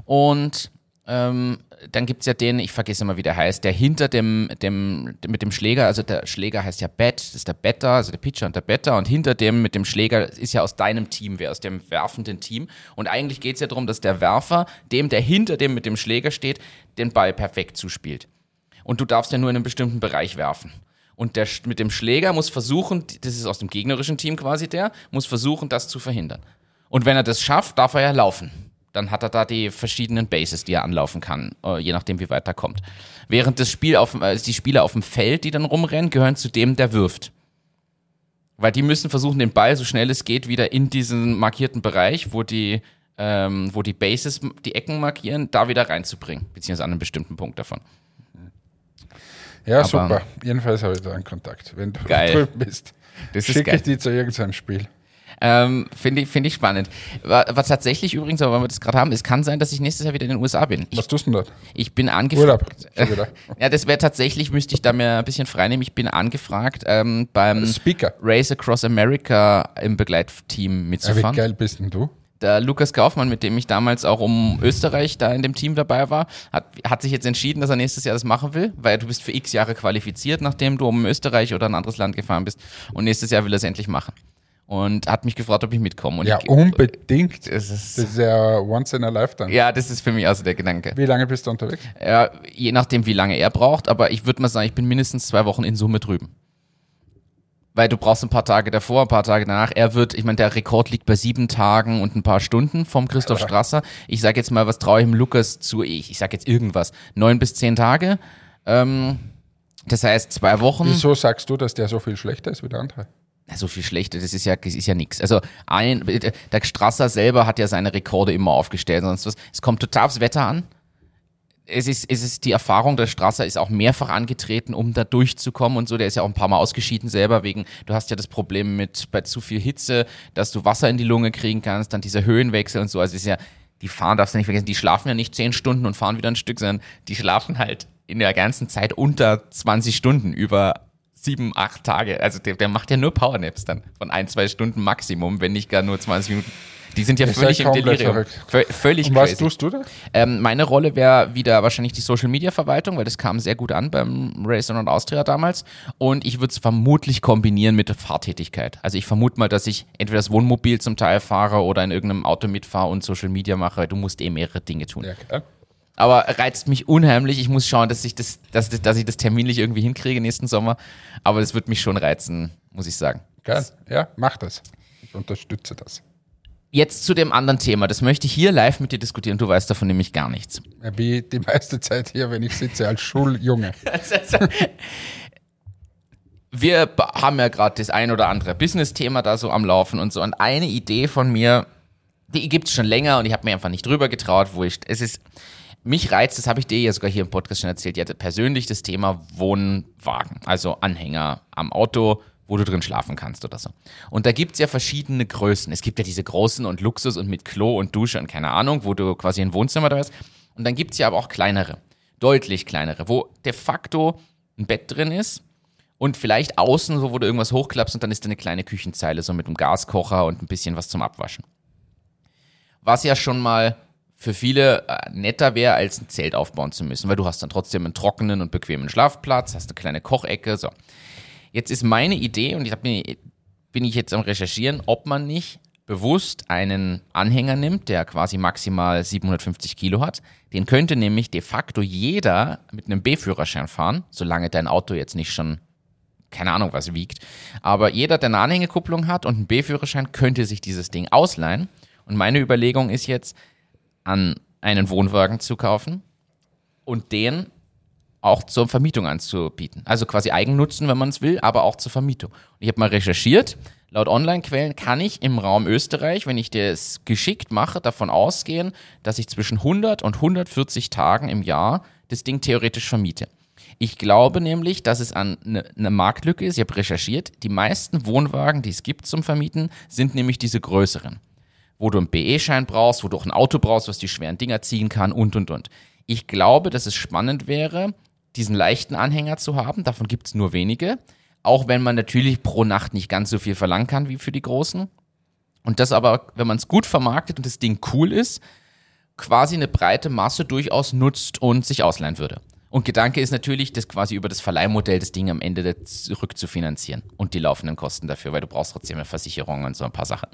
Und ähm, dann gibt es ja den, ich vergesse immer, wie der heißt, der hinter dem, dem, mit dem Schläger, also der Schläger heißt ja Bat, das ist der Better, also der Pitcher und der Better. Und hinter dem mit dem Schläger ist ja aus deinem Team, wer aus dem werfenden Team. Und eigentlich geht es ja darum, dass der Werfer dem, der hinter dem mit dem Schläger steht, den Ball perfekt zuspielt. Und du darfst ja nur in einem bestimmten Bereich werfen. Und der mit dem Schläger muss versuchen, das ist aus dem gegnerischen Team quasi der, muss versuchen, das zu verhindern. Und wenn er das schafft, darf er ja laufen. Dann hat er da die verschiedenen Bases, die er anlaufen kann, äh, je nachdem, wie weit er kommt. Während das Spiel auf, äh, die Spieler auf dem Feld, die dann rumrennen, gehören zu dem, der wirft. Weil die müssen versuchen, den Ball so schnell es geht wieder in diesen markierten Bereich, wo die, ähm, wo die Bases, die Ecken markieren, da wieder reinzubringen, beziehungsweise an einem bestimmten Punkt davon. Ja, Aber- super. Jedenfalls habe ich da einen Kontakt, wenn du Geil. drüben bist. Schicke ich die zu irgendeinem Spiel. Ähm, Finde ich, find ich spannend. Wa- Was tatsächlich übrigens, aber wenn wir das gerade haben, es kann sein, dass ich nächstes Jahr wieder in den USA bin. Ich, Was tust du denn dort? ich bin Urlaub. angefragt. (laughs) Wieder. Ja, das wäre tatsächlich, müsste ich da mir ein bisschen freinehmen. Ich bin angefragt, ähm, beim Speaker. Race Across America im Begleitteam Ja, wie mitzufahren. geil bist denn du? der Lukas Kaufmann, mit dem ich damals auch um Österreich da in dem Team dabei war, hat, hat sich jetzt entschieden, dass er nächstes Jahr das machen will, weil du bist für x Jahre qualifiziert, nachdem du um Österreich oder ein anderes Land gefahren bist. Und nächstes Jahr will er es endlich machen. Und hat mich gefragt, ob ich mitkomme. Und Ja, ich, unbedingt. das ist, Das ist ja once in a lifetime. ja, das ist für mich also der Gedanke. Wie lange bist du unterwegs? Ja, je nachdem, wie lange er braucht, aber ich würde mal sagen, ich bin mindestens zwei Wochen in Summe drüben. Weil du brauchst ein paar Tage davor, ein paar Tage danach. Er wird, ich meine, der Rekord liegt bei sieben Tagen und ein paar Stunden vom Christoph Strasser. Ich sage jetzt mal, was traue ich dem Lukas zu? Ich, ich sage jetzt irgendwas. Neun bis zehn Tage. Ähm, das heißt, zwei Wochen. Wieso sagst du, dass der so viel schlechter ist wie der andere? So viel schlechter, das ist ja, das ist ja nix. Also ein, der Strasser selber hat ja seine Rekorde immer aufgestellt, sonst was. Es kommt total aufs Wetter an. Es ist, es ist die Erfahrung, der Strasser ist auch mehrfach angetreten, um da durchzukommen und so. Der ist ja auch ein paar Mal ausgeschieden selber wegen, du hast ja das Problem mit bei zu viel Hitze, dass du Wasser in die Lunge kriegen kannst, dann dieser Höhenwechsel und so. Also es ist ja, die fahren, darfst du nicht vergessen, die schlafen ja nicht zehn Stunden und fahren wieder ein Stück, sondern die schlafen halt in der ganzen Zeit unter 20 Stunden über sieben, acht Tage. Also der, der macht ja nur Powernaps dann von ein, zwei Stunden Maximum, wenn nicht gar nur 20 Minuten. Die sind ja Ihr völlig seid im Delirium. verrückt. Vö- Völlig Und was crazy. tust du da? Ähm, meine Rolle wäre wieder wahrscheinlich die Social Media Verwaltung, weil das kam sehr gut an beim Race und Austria damals. Und ich würde es vermutlich kombinieren mit der Fahrtätigkeit. Also ich vermute mal, dass ich entweder das Wohnmobil zum Teil fahre oder in irgendeinem Auto mitfahre und Social Media mache. Du musst eh mehrere Dinge tun. Ja, klar. Aber reizt mich unheimlich. Ich muss schauen, dass ich das, dass, dass ich das terminlich irgendwie hinkriege nächsten Sommer. Aber das wird mich schon reizen, muss ich sagen. Geil. Ja, mach das. Ich unterstütze das. Jetzt zu dem anderen Thema. Das möchte ich hier live mit dir diskutieren. Du weißt davon nämlich gar nichts. Wie die meiste Zeit hier, wenn ich sitze als Schuljunge. (laughs) wir haben ja gerade das ein oder andere Business-Thema da so am Laufen und so. Und eine Idee von mir, die gibt es schon länger und ich habe mir einfach nicht drüber getraut, wo ich, es ist, mich reizt, das habe ich dir ja sogar hier im Podcast schon erzählt, ja, persönlich das Thema Wohnwagen, also Anhänger am Auto, wo du drin schlafen kannst oder so. Und da gibt es ja verschiedene Größen. Es gibt ja diese großen und Luxus und mit Klo und Dusche und keine Ahnung, wo du quasi ein Wohnzimmer da hast. Und dann gibt es ja aber auch kleinere, deutlich kleinere, wo de facto ein Bett drin ist und vielleicht außen, so wo du irgendwas hochklappst und dann ist da eine kleine Küchenzeile, so mit einem Gaskocher und ein bisschen was zum Abwaschen. Was ja schon mal für viele äh, netter wäre, als ein Zelt aufbauen zu müssen, weil du hast dann trotzdem einen trockenen und bequemen Schlafplatz, hast eine kleine Kochecke, so. Jetzt ist meine Idee, und ich mir, bin ich jetzt am Recherchieren, ob man nicht bewusst einen Anhänger nimmt, der quasi maximal 750 Kilo hat. Den könnte nämlich de facto jeder mit einem B-Führerschein fahren, solange dein Auto jetzt nicht schon keine Ahnung was wiegt. Aber jeder, der eine Anhängekupplung hat und einen B-Führerschein, könnte sich dieses Ding ausleihen. Und meine Überlegung ist jetzt, an einen Wohnwagen zu kaufen und den auch zur Vermietung anzubieten. Also quasi Eigennutzen, wenn man es will, aber auch zur Vermietung. Ich habe mal recherchiert. Laut Online-Quellen kann ich im Raum Österreich, wenn ich das geschickt mache, davon ausgehen, dass ich zwischen 100 und 140 Tagen im Jahr das Ding theoretisch vermiete. Ich glaube nämlich, dass es an eine ne Marktlücke ist. Ich habe recherchiert. Die meisten Wohnwagen, die es gibt zum Vermieten, sind nämlich diese größeren wo du einen BE-Schein brauchst, wo du auch ein Auto brauchst, was die schweren Dinger ziehen kann und, und, und. Ich glaube, dass es spannend wäre, diesen leichten Anhänger zu haben. Davon gibt es nur wenige. Auch wenn man natürlich pro Nacht nicht ganz so viel verlangen kann wie für die großen. Und das aber, wenn man es gut vermarktet und das Ding cool ist, quasi eine breite Masse durchaus nutzt und sich ausleihen würde. Und Gedanke ist natürlich, das quasi über das Verleihmodell das Ding am Ende zurückzufinanzieren und die laufenden Kosten dafür, weil du brauchst trotzdem eine Versicherung und so ein paar Sachen.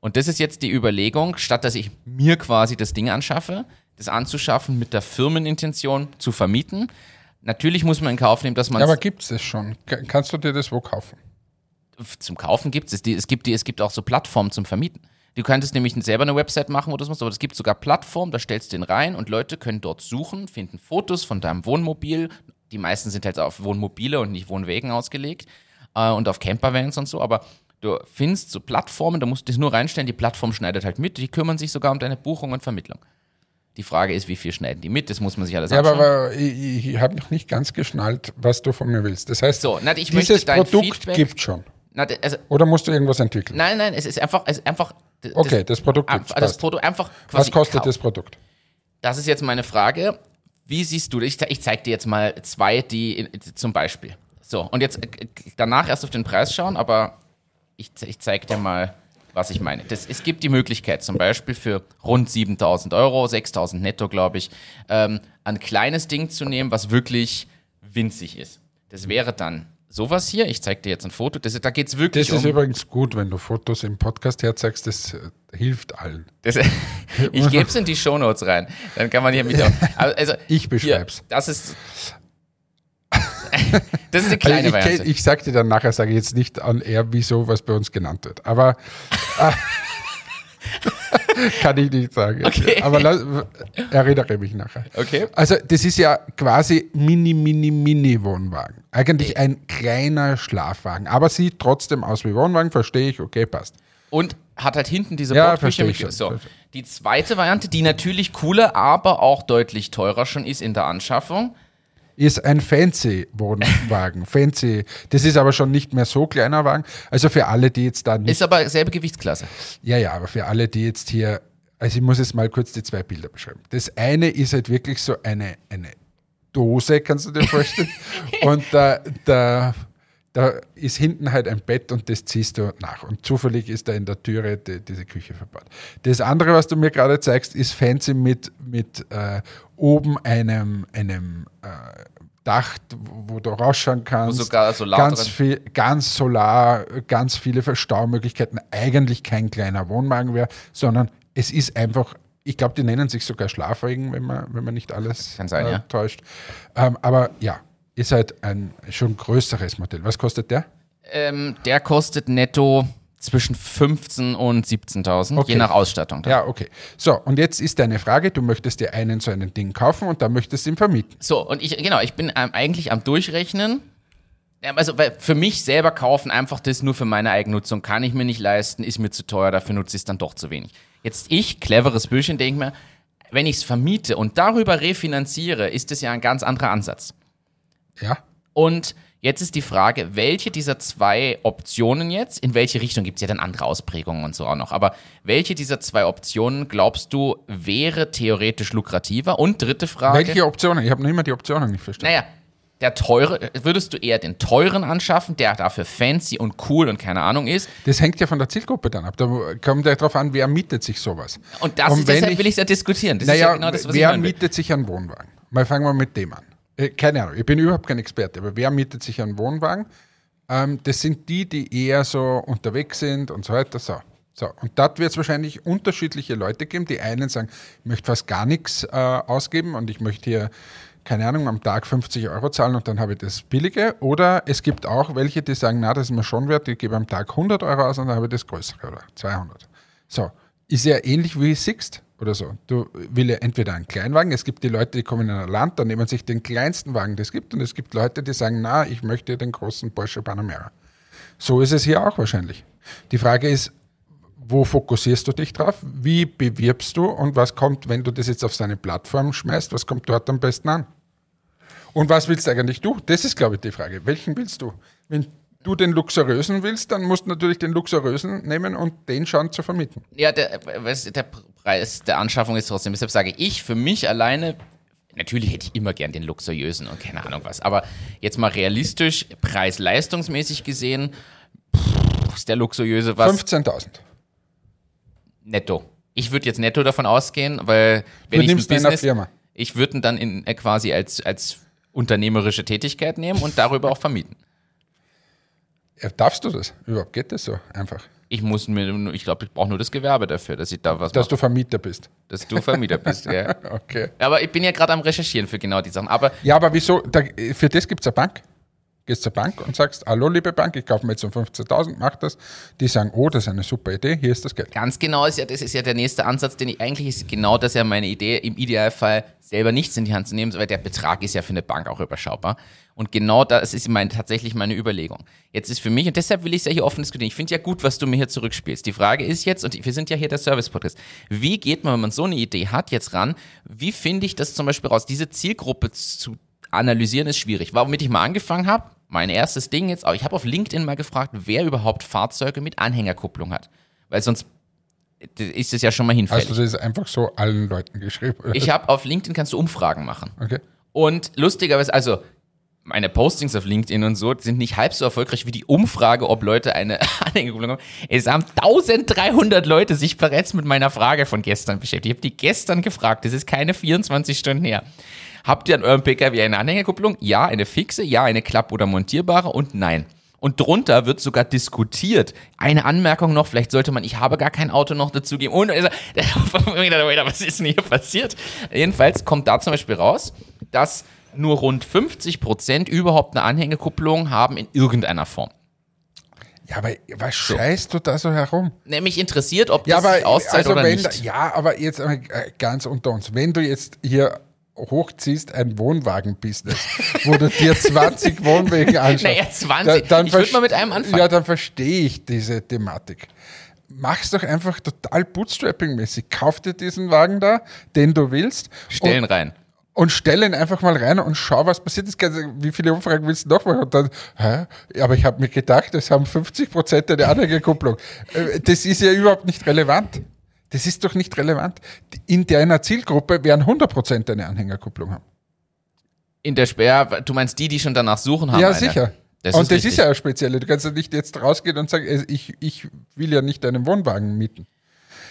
Und das ist jetzt die Überlegung, statt dass ich mir quasi das Ding anschaffe, das anzuschaffen mit der Firmenintention zu vermieten. Natürlich muss man in Kauf nehmen, dass man Ja, aber gibt es das schon? Ka- Kannst du dir das wo kaufen? zum Kaufen gibt es. Die, es, gibt die, es gibt auch so Plattformen zum Vermieten. Du könntest nämlich selber eine Website machen, wo du das machst, aber es gibt sogar Plattformen, da stellst du den rein und Leute können dort suchen, finden Fotos von deinem Wohnmobil. Die meisten sind halt auf Wohnmobile und nicht Wohnwegen ausgelegt äh, und auf Campervans und so, aber du findest so Plattformen, da musst du das nur reinstellen, die Plattform schneidet halt mit, die kümmern sich sogar um deine Buchung und Vermittlung. Die Frage ist, wie viel schneiden die mit? Das muss man sich alles Ja, aber, anschauen. aber ich, ich habe noch nicht ganz geschnallt, was du von mir willst. Das heißt, So, na, ich dieses möchte dein Produkt gibt schon. Na, also, Oder musst du irgendwas entwickeln? nein, nein, es ist einfach, es ist einfach. das- Okay, das Produkt Einfach, gibt's. das passt. Produkt einfach Was kostet kauf- das Produkt? Das ist jetzt meine Frage. Wie siehst du das? Ich, ich zeige dir jetzt mal zwei, die zum Beispiel. So, und jetzt äh, danach erst auf den Preis schauen, aber ich, ich zeige dir mal, was ich meine. Das, es gibt die Möglichkeit, zum Beispiel für rund 7000 Euro, 6000 netto, glaube ich, ähm, ein kleines Ding zu nehmen, was wirklich winzig ist. Das wäre dann sowas hier. Ich zeige dir jetzt ein Foto. Das, da geht es wirklich Das ist um. übrigens gut, wenn du Fotos im Podcast herzeigst, das äh, hilft allen. Das, (laughs) ich gebe es in die Shownotes rein. Dann kann man hier mit. (laughs) Also, Ich beschreib's. Hier, das ist. (laughs) das ist eine kleine Also ich, Variante. ich sag dir dann nachher, sage ich jetzt nicht an er, wieso was bei uns genannt wird. Aber äh, (laughs) kann ich nicht sagen. Okay. Aber lass, erinnere mich nachher. Okay. Also das ist ja quasi mini, mini, mini Wohnwagen. Eigentlich ein kleiner Schlafwagen. Aber sieht trotzdem aus wie Wohnwagen, verstehe ich, okay, passt. Und hat halt hinten diese Ja, Bordküche verstehe mit. ich schon. So. Die zweite Variante, die natürlich cooler, aber auch deutlich teurer schon ist in der Anschaffung. Ist ein fancy Wohnwagen. (laughs) fancy. Das ist aber schon nicht mehr so kleiner Wagen. Also für alle, die jetzt da nicht Ist aber selbe Gewichtsklasse. Ja, ja, aber für alle, die jetzt hier, also ich muss jetzt mal kurz die zwei Bilder beschreiben. Das eine ist halt wirklich so eine, eine Dose, kannst du dir vorstellen. (laughs) Und der, der, da ist hinten halt ein Bett und das ziehst du nach. Und zufällig ist da in der Türe die, diese Küche verbaut. Das andere, was du mir gerade zeigst, ist fancy mit, mit äh, oben einem, einem äh, Dach, wo du rausschauen kannst. Wo sogar Solar ganz drin- viel, ganz Solar, ganz viele Verstaumöglichkeiten. Eigentlich kein kleiner Wohnwagen wäre, sondern es ist einfach, ich glaube, die nennen sich sogar Schlafregen, wenn man, wenn man nicht alles Kann sein, äh, ja. täuscht. Ähm, aber ja, ist halt ein schon größeres Modell. Was kostet der? Ähm, der kostet netto zwischen 15.000 und 17.000, Okay. je nach Ausstattung. Ja, okay. So, und jetzt ist deine Frage, du möchtest dir einen so einen Ding kaufen und dann möchtest du ihn vermieten. So, und ich, genau, ich bin ähm, eigentlich am Durchrechnen. Ja, Also, weil für mich selber kaufen, einfach das nur für meine Eigennutzung, kann ich mir nicht leisten, ist mir zu teuer, dafür nutze ich es dann doch zu wenig. Jetzt ich, cleveres Bürschchen, denke mir, wenn ich es vermiete und darüber refinanziere, ist das ja ein ganz anderer Ansatz. Ja? Und jetzt ist die Frage, welche dieser zwei Optionen jetzt, in welche Richtung gibt es ja dann andere Ausprägungen und so auch noch, aber welche dieser zwei Optionen glaubst du wäre theoretisch lukrativer? Und dritte Frage. Welche Optionen? Ich habe noch immer die Optionen nicht verstanden. Naja, der teure, würdest du eher den teuren anschaffen, der dafür fancy und cool und keine Ahnung ist? Das hängt ja von der Zielgruppe dann ab. Da kommt ja darauf an, wer mietet sich sowas. Und das Und ist, deshalb ich- will ich es ja diskutieren. Das ist naja, ja genau das, wer mietet sich einen Wohnwagen? Mal fangen wir mit dem an. Äh, keine Ahnung, ich bin überhaupt kein Experte, aber wer mietet sich einen Wohnwagen? Ähm, das sind die, die eher so unterwegs sind und so weiter. So. So, und dort wird es wahrscheinlich unterschiedliche Leute geben. Die einen sagen, ich möchte fast gar nichts äh, ausgeben und ich möchte hier, keine Ahnung, am Tag 50 Euro zahlen und dann habe ich das Billige. Oder es gibt auch welche, die sagen, na, das ist mir schon wert, ich gebe am Tag 100 Euro aus und dann habe ich das Größere oder 200. So, ist ja ähnlich wie Sixt oder so. Du willst ja entweder einen Kleinwagen, es gibt die Leute, die kommen in ein Land, dann nehmen sich den kleinsten Wagen, das gibt, und es gibt Leute, die sagen, na, ich möchte den großen Porsche Panamera. So ist es hier auch wahrscheinlich. Die Frage ist, wo fokussierst du dich drauf? Wie bewirbst du und was kommt, wenn du das jetzt auf seine Plattform schmeißt, was kommt dort am besten an? Und was willst eigentlich du? Das ist, glaube ich, die Frage. Welchen willst du? Wenn du den luxuriösen willst, dann musst du natürlich den luxuriösen nehmen und den schauen zu vermieten. Ja, der, der Preis der Anschaffung ist trotzdem. Deshalb sage ich, für mich alleine, natürlich hätte ich immer gern den luxuriösen und keine Ahnung was. Aber jetzt mal realistisch, preis-leistungsmäßig gesehen, pff, ist der luxuriöse was 15.000. netto. Ich würde jetzt netto davon ausgehen, weil wenn Du ich nimmst ihn in der Business, Firma. ich würde ihn dann in, äh, quasi als, als unternehmerische Tätigkeit nehmen und darüber auch vermieten. Darfst du das? Überhaupt geht das so einfach? Ich muss mir, ich glaube, ich brauche nur das Gewerbe dafür, dass ich da was Dass mache, du Vermieter bist. dass du Vermieter bist. Ja. (laughs) Okay. Aber ich bin ja gerade am Recherchieren für genau die Sachen. Aber Ja, aber wieso? Da, für das gibt es eine Bank. Gehst zur Bank und sagst, hallo liebe Bank, ich kaufe mir jetzt um 15.000, mach das. Die sagen, oh, das ist eine super Idee, hier ist das Geld. ganz genau ist ja, das ist ja der nächste Ansatz, den ich eigentlich ist genau das ja meine Idee, im Idealfall selber nichts in die Hand zu nehmen, weil der Betrag ist ja für eine Bank auch überschaubar. Und genau das ist mein, tatsächlich meine Überlegung. Jetzt ist für mich, und deshalb will ich es ja hier offen diskutieren, ich finde ja gut, was du mir hier zurückspielst. Die Frage ist jetzt, und wir sind ja hier der Service-Podcast, wie geht man, wenn man so eine Idee hat, jetzt ran, wie finde ich das zum Beispiel raus? Diese Zielgruppe zu analysieren ist schwierig. Womit ich mal angefangen habe, mein erstes Ding jetzt, auch ich habe auf LinkedIn mal gefragt, wer überhaupt Fahrzeuge mit Anhängerkupplung hat. Weil sonst ist es ja schon mal hinfällig. Hast du das einfach so allen Leuten geschrieben? oder? ich habe auf LinkedIn kannst du Umfragen machen. okay. Und lustigerweise, also meine Postings auf LinkedIn und so sind nicht halb so erfolgreich wie die Umfrage, ob Leute eine (laughs) Anhängerkupplung haben. Es haben 1300 Leute sich bereits mit meiner Frage von gestern beschäftigt. Ich habe die gestern gefragt. Das ist keine 24 Stunden her. Habt ihr an eurem Pkw eine Anhängerkupplung? Ja, eine fixe, ja, eine klapp- oder montierbare und nein. Und drunter wird sogar diskutiert. Eine Anmerkung noch, vielleicht sollte man, ich habe gar kein Auto noch dazugeben. Und also, (laughs) was ist denn hier passiert? Jedenfalls kommt da zum Beispiel raus, dass nur rund 50 Prozent überhaupt eine Anhängekupplung haben in irgendeiner Form. Ja, aber was scheißt du da so herum? Nämlich interessiert, ob das Ja, aber sich auszahlt also oder wenn, nicht. ja, aber jetzt äh, ganz unter uns, wenn du jetzt hier hochziehst ein Wohnwagen-Business, wo du dir 20 (laughs) Wohnwegen anschaust. Naja, 20. Ich würd verst- mal mit einem anfangen. Ja, dann verstehe ich diese Thematik. Mach's doch einfach total Bootstrapping-mäßig. Kauf dir diesen Wagen da, den du willst. Stellen rein. und stell ihn einfach mal rein und schau, was passiert ist. Wie viele Umfragen willst du noch machen? Und dann, hä? Aber ich habe mir gedacht, es haben 50 Prozent eine Anhängerkupplung. Äh, Das ist ja überhaupt nicht relevant. Das ist doch nicht relevant. In deiner Zielgruppe werden 100 Prozent eine Anhängerkupplung haben. In der Sperr, du meinst die, die schon danach suchen haben? ja, eine? sicher. Das und ist das richtig. ist ja eine spezielle. Du kannst ja nicht jetzt rausgehen und sagen, äh, ich, ich will ja nicht deinen Wohnwagen mieten.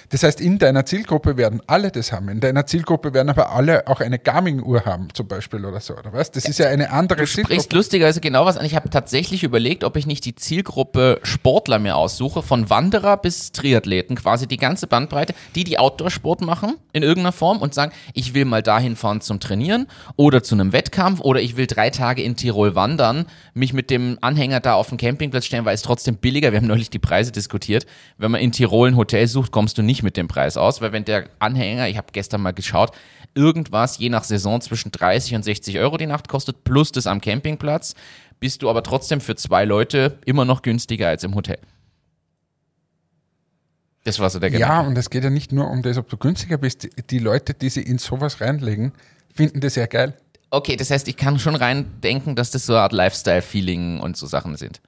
Das heißt, in deiner Zielgruppe werden alle das haben. In deiner Zielgruppe werden aber alle auch eine Garmin-Uhr haben, zum Beispiel oder so, oder was? Das ist ja eine andere Du sprichst Zielgruppe. lustigerweise genau was an. Ich habe tatsächlich überlegt, ob ich nicht die Zielgruppe Sportler mir aussuche, von Wanderer bis Triathleten, quasi die ganze Bandbreite, die die Outdoor-Sport machen in irgendeiner Form und sagen, ich will mal dahin fahren zum Trainieren oder zu einem Wettkampf oder ich will drei Tage in Tirol wandern, mich mit dem Anhänger da auf den Campingplatz stellen, weil es trotzdem billiger. Wir haben neulich die Preise diskutiert. Wenn man in Tirol ein Hotel sucht, kommst du nicht mit dem Preis aus, weil wenn der Anhänger, ich habe gestern mal geschaut, irgendwas je nach Saison zwischen 30 und 60 Euro die Nacht kostet, plus das am Campingplatz, bist du aber trotzdem für zwei Leute immer noch günstiger als im Hotel. Das war so der Gedanke. Ja, und es geht ja nicht nur um das, ob du günstiger bist. Die- Die Leute, die sie in sowas reinlegen, finden das ja geil. Okay, das heißt, ich kann schon rein denken, dass das so eine Art Lifestyle-Feeling und so Sachen sind.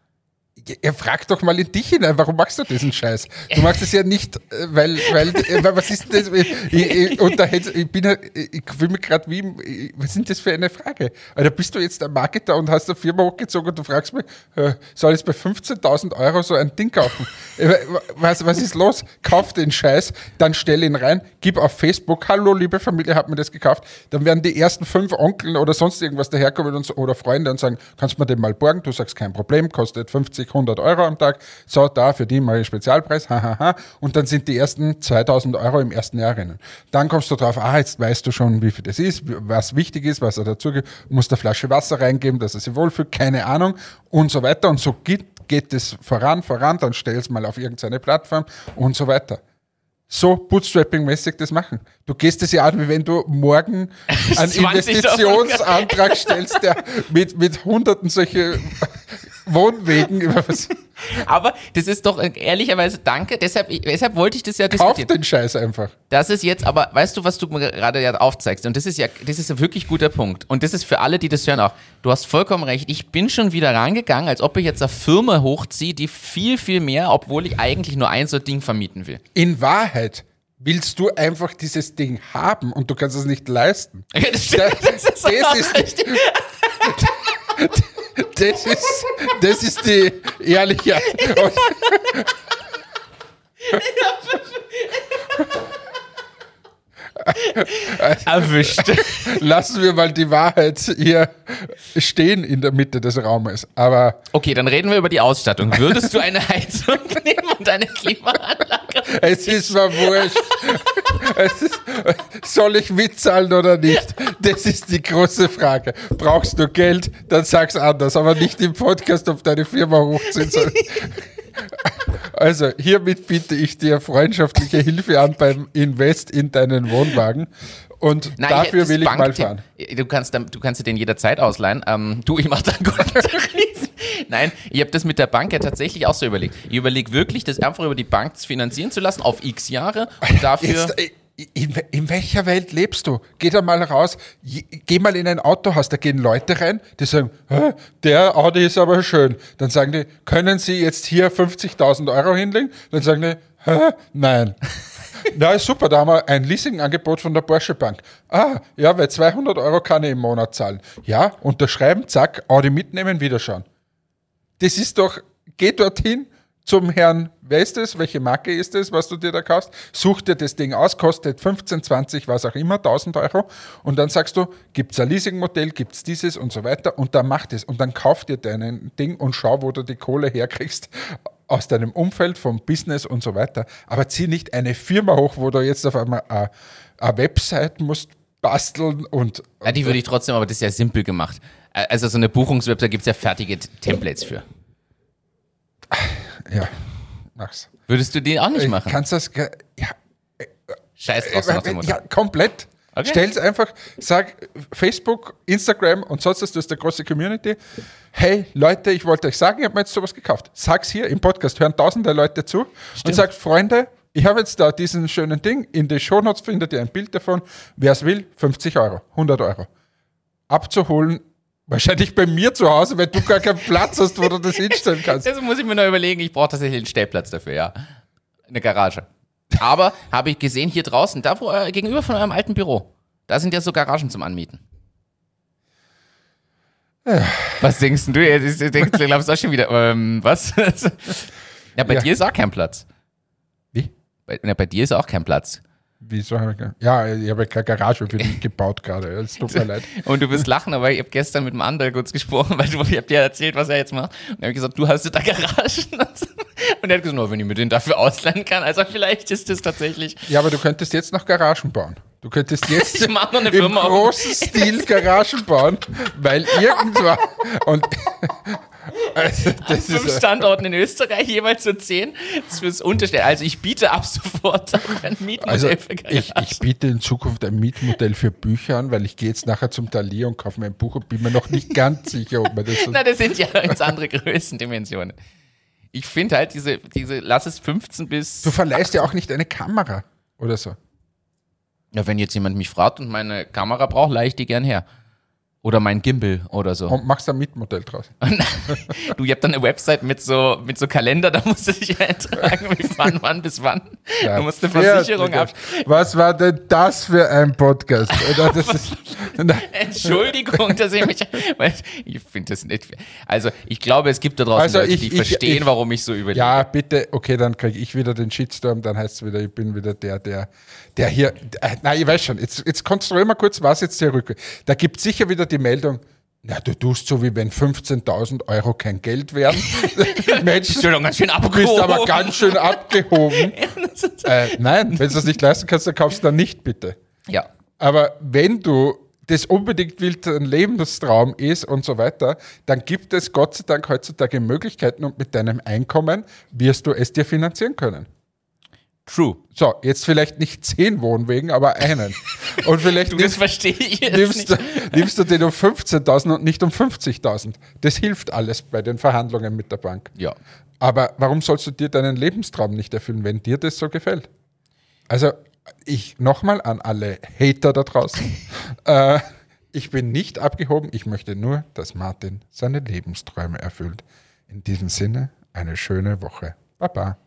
Er fragt doch mal in dich hinein, warum machst du diesen Scheiß? Du machst es ja nicht, äh, weil, weil, äh, weil was ist das? Ich, ich, unterhält- ich bin, ja- ich fühle mich gerade wie, was sind das für eine Frage? Alter, bist du jetzt ein Marketer und hast eine Firma hochgezogen und du fragst mich, äh, soll ich bei 15.000 Euro so ein Ding kaufen? Was, was ist los? Kauf den Scheiß, dann stell ihn rein, gib auf Facebook, hallo liebe Familie, hat mir das gekauft. Dann werden die ersten fünf Onkeln oder sonst irgendwas daherkommen und oder Freunde und sagen, kannst du mir den mal borgen? Du sagst, kein Problem, kostet 50, 100 Euro am Tag. So, da, für die mal einen Spezialpreis, hahaha. Ha, ha. Und dann sind die ersten 2000 Euro im ersten Jahr drinnen. Dann kommst du drauf, ah, jetzt weißt du schon, wie viel das ist, was wichtig ist, was er dazu gibt, musst eine Flasche Wasser reingeben, dass er sich wohlfühlt, keine Ahnung und so weiter. Und so geht, geht es voran, voran, dann stellst mal auf irgendeine Plattform und so weiter. So Bootstrapping-mäßig das machen. Du gehst es ja an, wie wenn du morgen (laughs) einen 20 Investitionsantrag stellst, der mit, mit hunderten solche Wohnwegen über was. (laughs) Aber das ist doch äh, ehrlicherweise danke, deshalb, deshalb wollte ich das ja Kauf diskutieren. den Scheiß einfach. Das ist jetzt aber, weißt du, was du mir gerade ja aufzeigst? Und das ist ja, das ist ein wirklich guter Punkt. Und das ist für alle, die das hören auch. Du hast vollkommen recht. Ich bin schon wieder rangegangen, als ob ich jetzt eine Firma hochziehe, die viel, viel mehr, obwohl ich eigentlich nur ein so Ding vermieten will. In Wahrheit willst du einfach dieses Ding haben und du kannst es nicht leisten. (laughs) Das, das ist, das ist- richtig. (laughs) Das ist, das ist die ehrliche. Und erwischt. lassen wir mal die Wahrheit hier stehen in der Mitte des Raumes. Aber Okay, dann reden wir über die Ausstattung. Würdest du eine (laughs) Heizung nehmen und eine Klimaanlage? (laughs) es ist mir wurscht. Ist, soll ich mitzahlen oder nicht? Das ist die große Frage. Brauchst du Geld, dann sag's anders, aber nicht im Podcast, ob deine Firma hochziehen soll. (laughs) Also, hiermit biete ich dir freundschaftliche Hilfe an beim Invest in deinen Wohnwagen. Und Nein, dafür das will ich mal fahren. Du kannst, dann- du kannst dir den jederzeit ausleihen. Ähm, du, ich mach da einen guten Tarif. (laughs) Nein, ich habe das mit der Bank ja tatsächlich auch so überlegt. Ich überlege wirklich, das einfach über die Bank finanzieren zu lassen auf x Jahre und dafür. Jetzt, äh, in, in welcher Welt lebst du? Geh da mal raus, geh mal in ein Autohaus, da gehen Leute rein, die sagen, "Hä, der Audi ist aber schön. Dann sagen die, können Sie jetzt hier 50.000 Euro hinlegen? Dann sagen die, "Hä? Na super, da haben wir ein Leasingangebot von der Porsche Bank. Ah, ja, weil 200 Euro kann ich im Monat zahlen. Ja, unterschreiben, zack, Audi mitnehmen, wieder schauen. Das ist doch, geh dorthin zum Herrn, wer ist das, welche Marke ist das, was du dir da kaufst, such dir das Ding aus, kostet 15, 20, was auch immer, 1000 Euro und dann sagst du, gibt's ein Leasingmodell, gibt's dieses und so weiter und dann mach das und dann kauf dir dein Ding und schau, wo du die Kohle herkriegst aus deinem Umfeld, vom Business und so weiter. Aber zieh nicht eine Firma hoch, wo du jetzt auf einmal eine, eine Website musst basteln und ja, die würde ich trotzdem, aber das ist ja simpel gemacht. Äh, Also so eine Buchungswebsite gibt es ja fertige Templates für. ja, mach's. Würdest du die auch nicht machen? Kannst das, ja, Scheiß drauf. Ja, komplett. Okay. Stell's einfach, sag Facebook, Instagram und sonst ist das der große Community. Hey Leute, ich wollte euch sagen, ich habe mir jetzt sowas gekauft. Sag's hier im Podcast, hören tausende Leute zu und sagt, Freunde, ich habe jetzt da diesen schönen Ding, in den Shownotes findet ihr ein Bild davon. Wer es will, 50 Euro, 100 Euro. Abzuholen, wahrscheinlich bei mir zu Hause, weil du gar keinen Platz hast, wo du das hinstellen kannst. (laughs) Das muss ich mir noch überlegen. Ich brauche tatsächlich einen Stellplatz dafür, ja. Eine Garage. Aber habe ich gesehen hier draußen, da wo äh, gegenüber von eurem alten Büro, da sind ja so Garagen zum Anmieten. Was denkst du? Jetzt denkst du, glaubst du auch schon wieder, ähm, was? (laughs) ja, bei Ja. dir ist auch kein Platz. Wie? Bei, ja, bei dir ist auch kein Platz. Wieso habe ich ge- Ja, ich habe keine Garage für dich gebaut gerade. Es tut mir leid. Und du wirst lachen, aber ich habe gestern mit dem Andal kurz gesprochen, (laughs) weil du, ich habe dir erzählt, was er jetzt macht. Und er hat gesagt, du hast da Garagen. (laughs) Und er hat gesagt, nur wenn ich mir den dafür ausleihen kann. Also vielleicht ist das tatsächlich. Ja, aber du könntest jetzt noch Garagen bauen. Du könntest jetzt (laughs) im großen Stil Garagen bauen, weil irgendwann und also, (laughs) das Fünf ist, Standorten in Österreich, jeweils so zehn. Das fürs Unterstellen. Also ich biete ab (laughs) sofort ein Mietmodell also für Garagen. ich, ich biete in Zukunft ein Mietmodell für Bücher an, weil ich gehe jetzt nachher zum Talier und kaufe mir ein Buch und bin mir noch nicht (laughs) ganz sicher, ob mir das so Na, das sind ja ganz andere Größendimensionen. Ich finde halt diese, diese, lass es 15 bis. Du verleihst ja auch nicht eine Kamera oder so. Ja, wenn jetzt jemand mich fragt und meine Kamera braucht, leih ich die gern her. Oder mein Gimbal oder so. Und machst ein Mietmodell draus. (laughs) Du, ihr habt dann eine Website mit so, mit so Kalender, da musst du dich (laughs) eintragen, wie wann, wann bis wann. Ja, du musst eine. Versicherung ab. Was war denn das für ein Podcast? Ist, (laughs) Entschuldigung, dass ich mich. Ich finde das nicht. Also, ich glaube, es gibt da draußen Also Leute, ich- die ich- verstehen, ich- warum ich so überlege. ja, bitte, okay, dann kriege ich wieder den Shitstorm, dann heißt es wieder, ich bin wieder der, der, der hier. Äh, nein, ich weiß schon, jetzt, jetzt konstruieren wir kurz, was jetzt der Rücke. Da gibt sicher wieder die Meldung. Na, du tust so, wie wenn 15.000 Euro kein Geld wären. Mensch, (laughs) Bist du ganz schön abgehoben. bist aber ganz schön abgehoben. äh, nein, wenn du das nicht leisten kannst, dann kaufst du dann nicht, bitte. Ja. Aber wenn du das unbedingt willst, ein Lebenstraum ist und so weiter, dann gibt es Gott sei Dank heutzutage Möglichkeiten und mit deinem Einkommen wirst du es dir finanzieren können. True. So, jetzt vielleicht nicht (laughs) zehn Wohnwegen, aber einen. Und vielleicht (laughs) Du, nimmst, nimmst, du, nimmst du den um 15.000 und nicht um 50.000. Das hilft alles bei den Verhandlungen mit der Bank. Ja. Aber warum sollst du dir deinen Lebenstraum nicht erfüllen, wenn dir das so gefällt? Also, ich nochmal an alle Hater da draußen. (laughs) äh, ich bin nicht abgehoben, ich möchte nur, dass Martin seine Lebensträume erfüllt. In diesem Sinne, eine schöne Woche. Baba.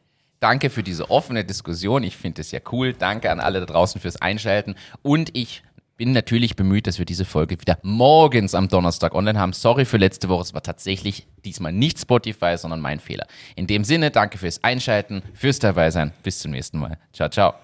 Danke für diese offene Diskussion. Ich finde es ja cool. Danke an alle da draußen fürs Einschalten. Und ich bin natürlich bemüht, dass wir diese Folge wieder morgens am Donnerstag online haben. Sorry für letzte Woche. Es war tatsächlich diesmal nicht Spotify, sondern mein Fehler. In dem Sinne, danke fürs Einschalten, fürs Dabeisein. Bis zum nächsten Mal. Ciao, ciao.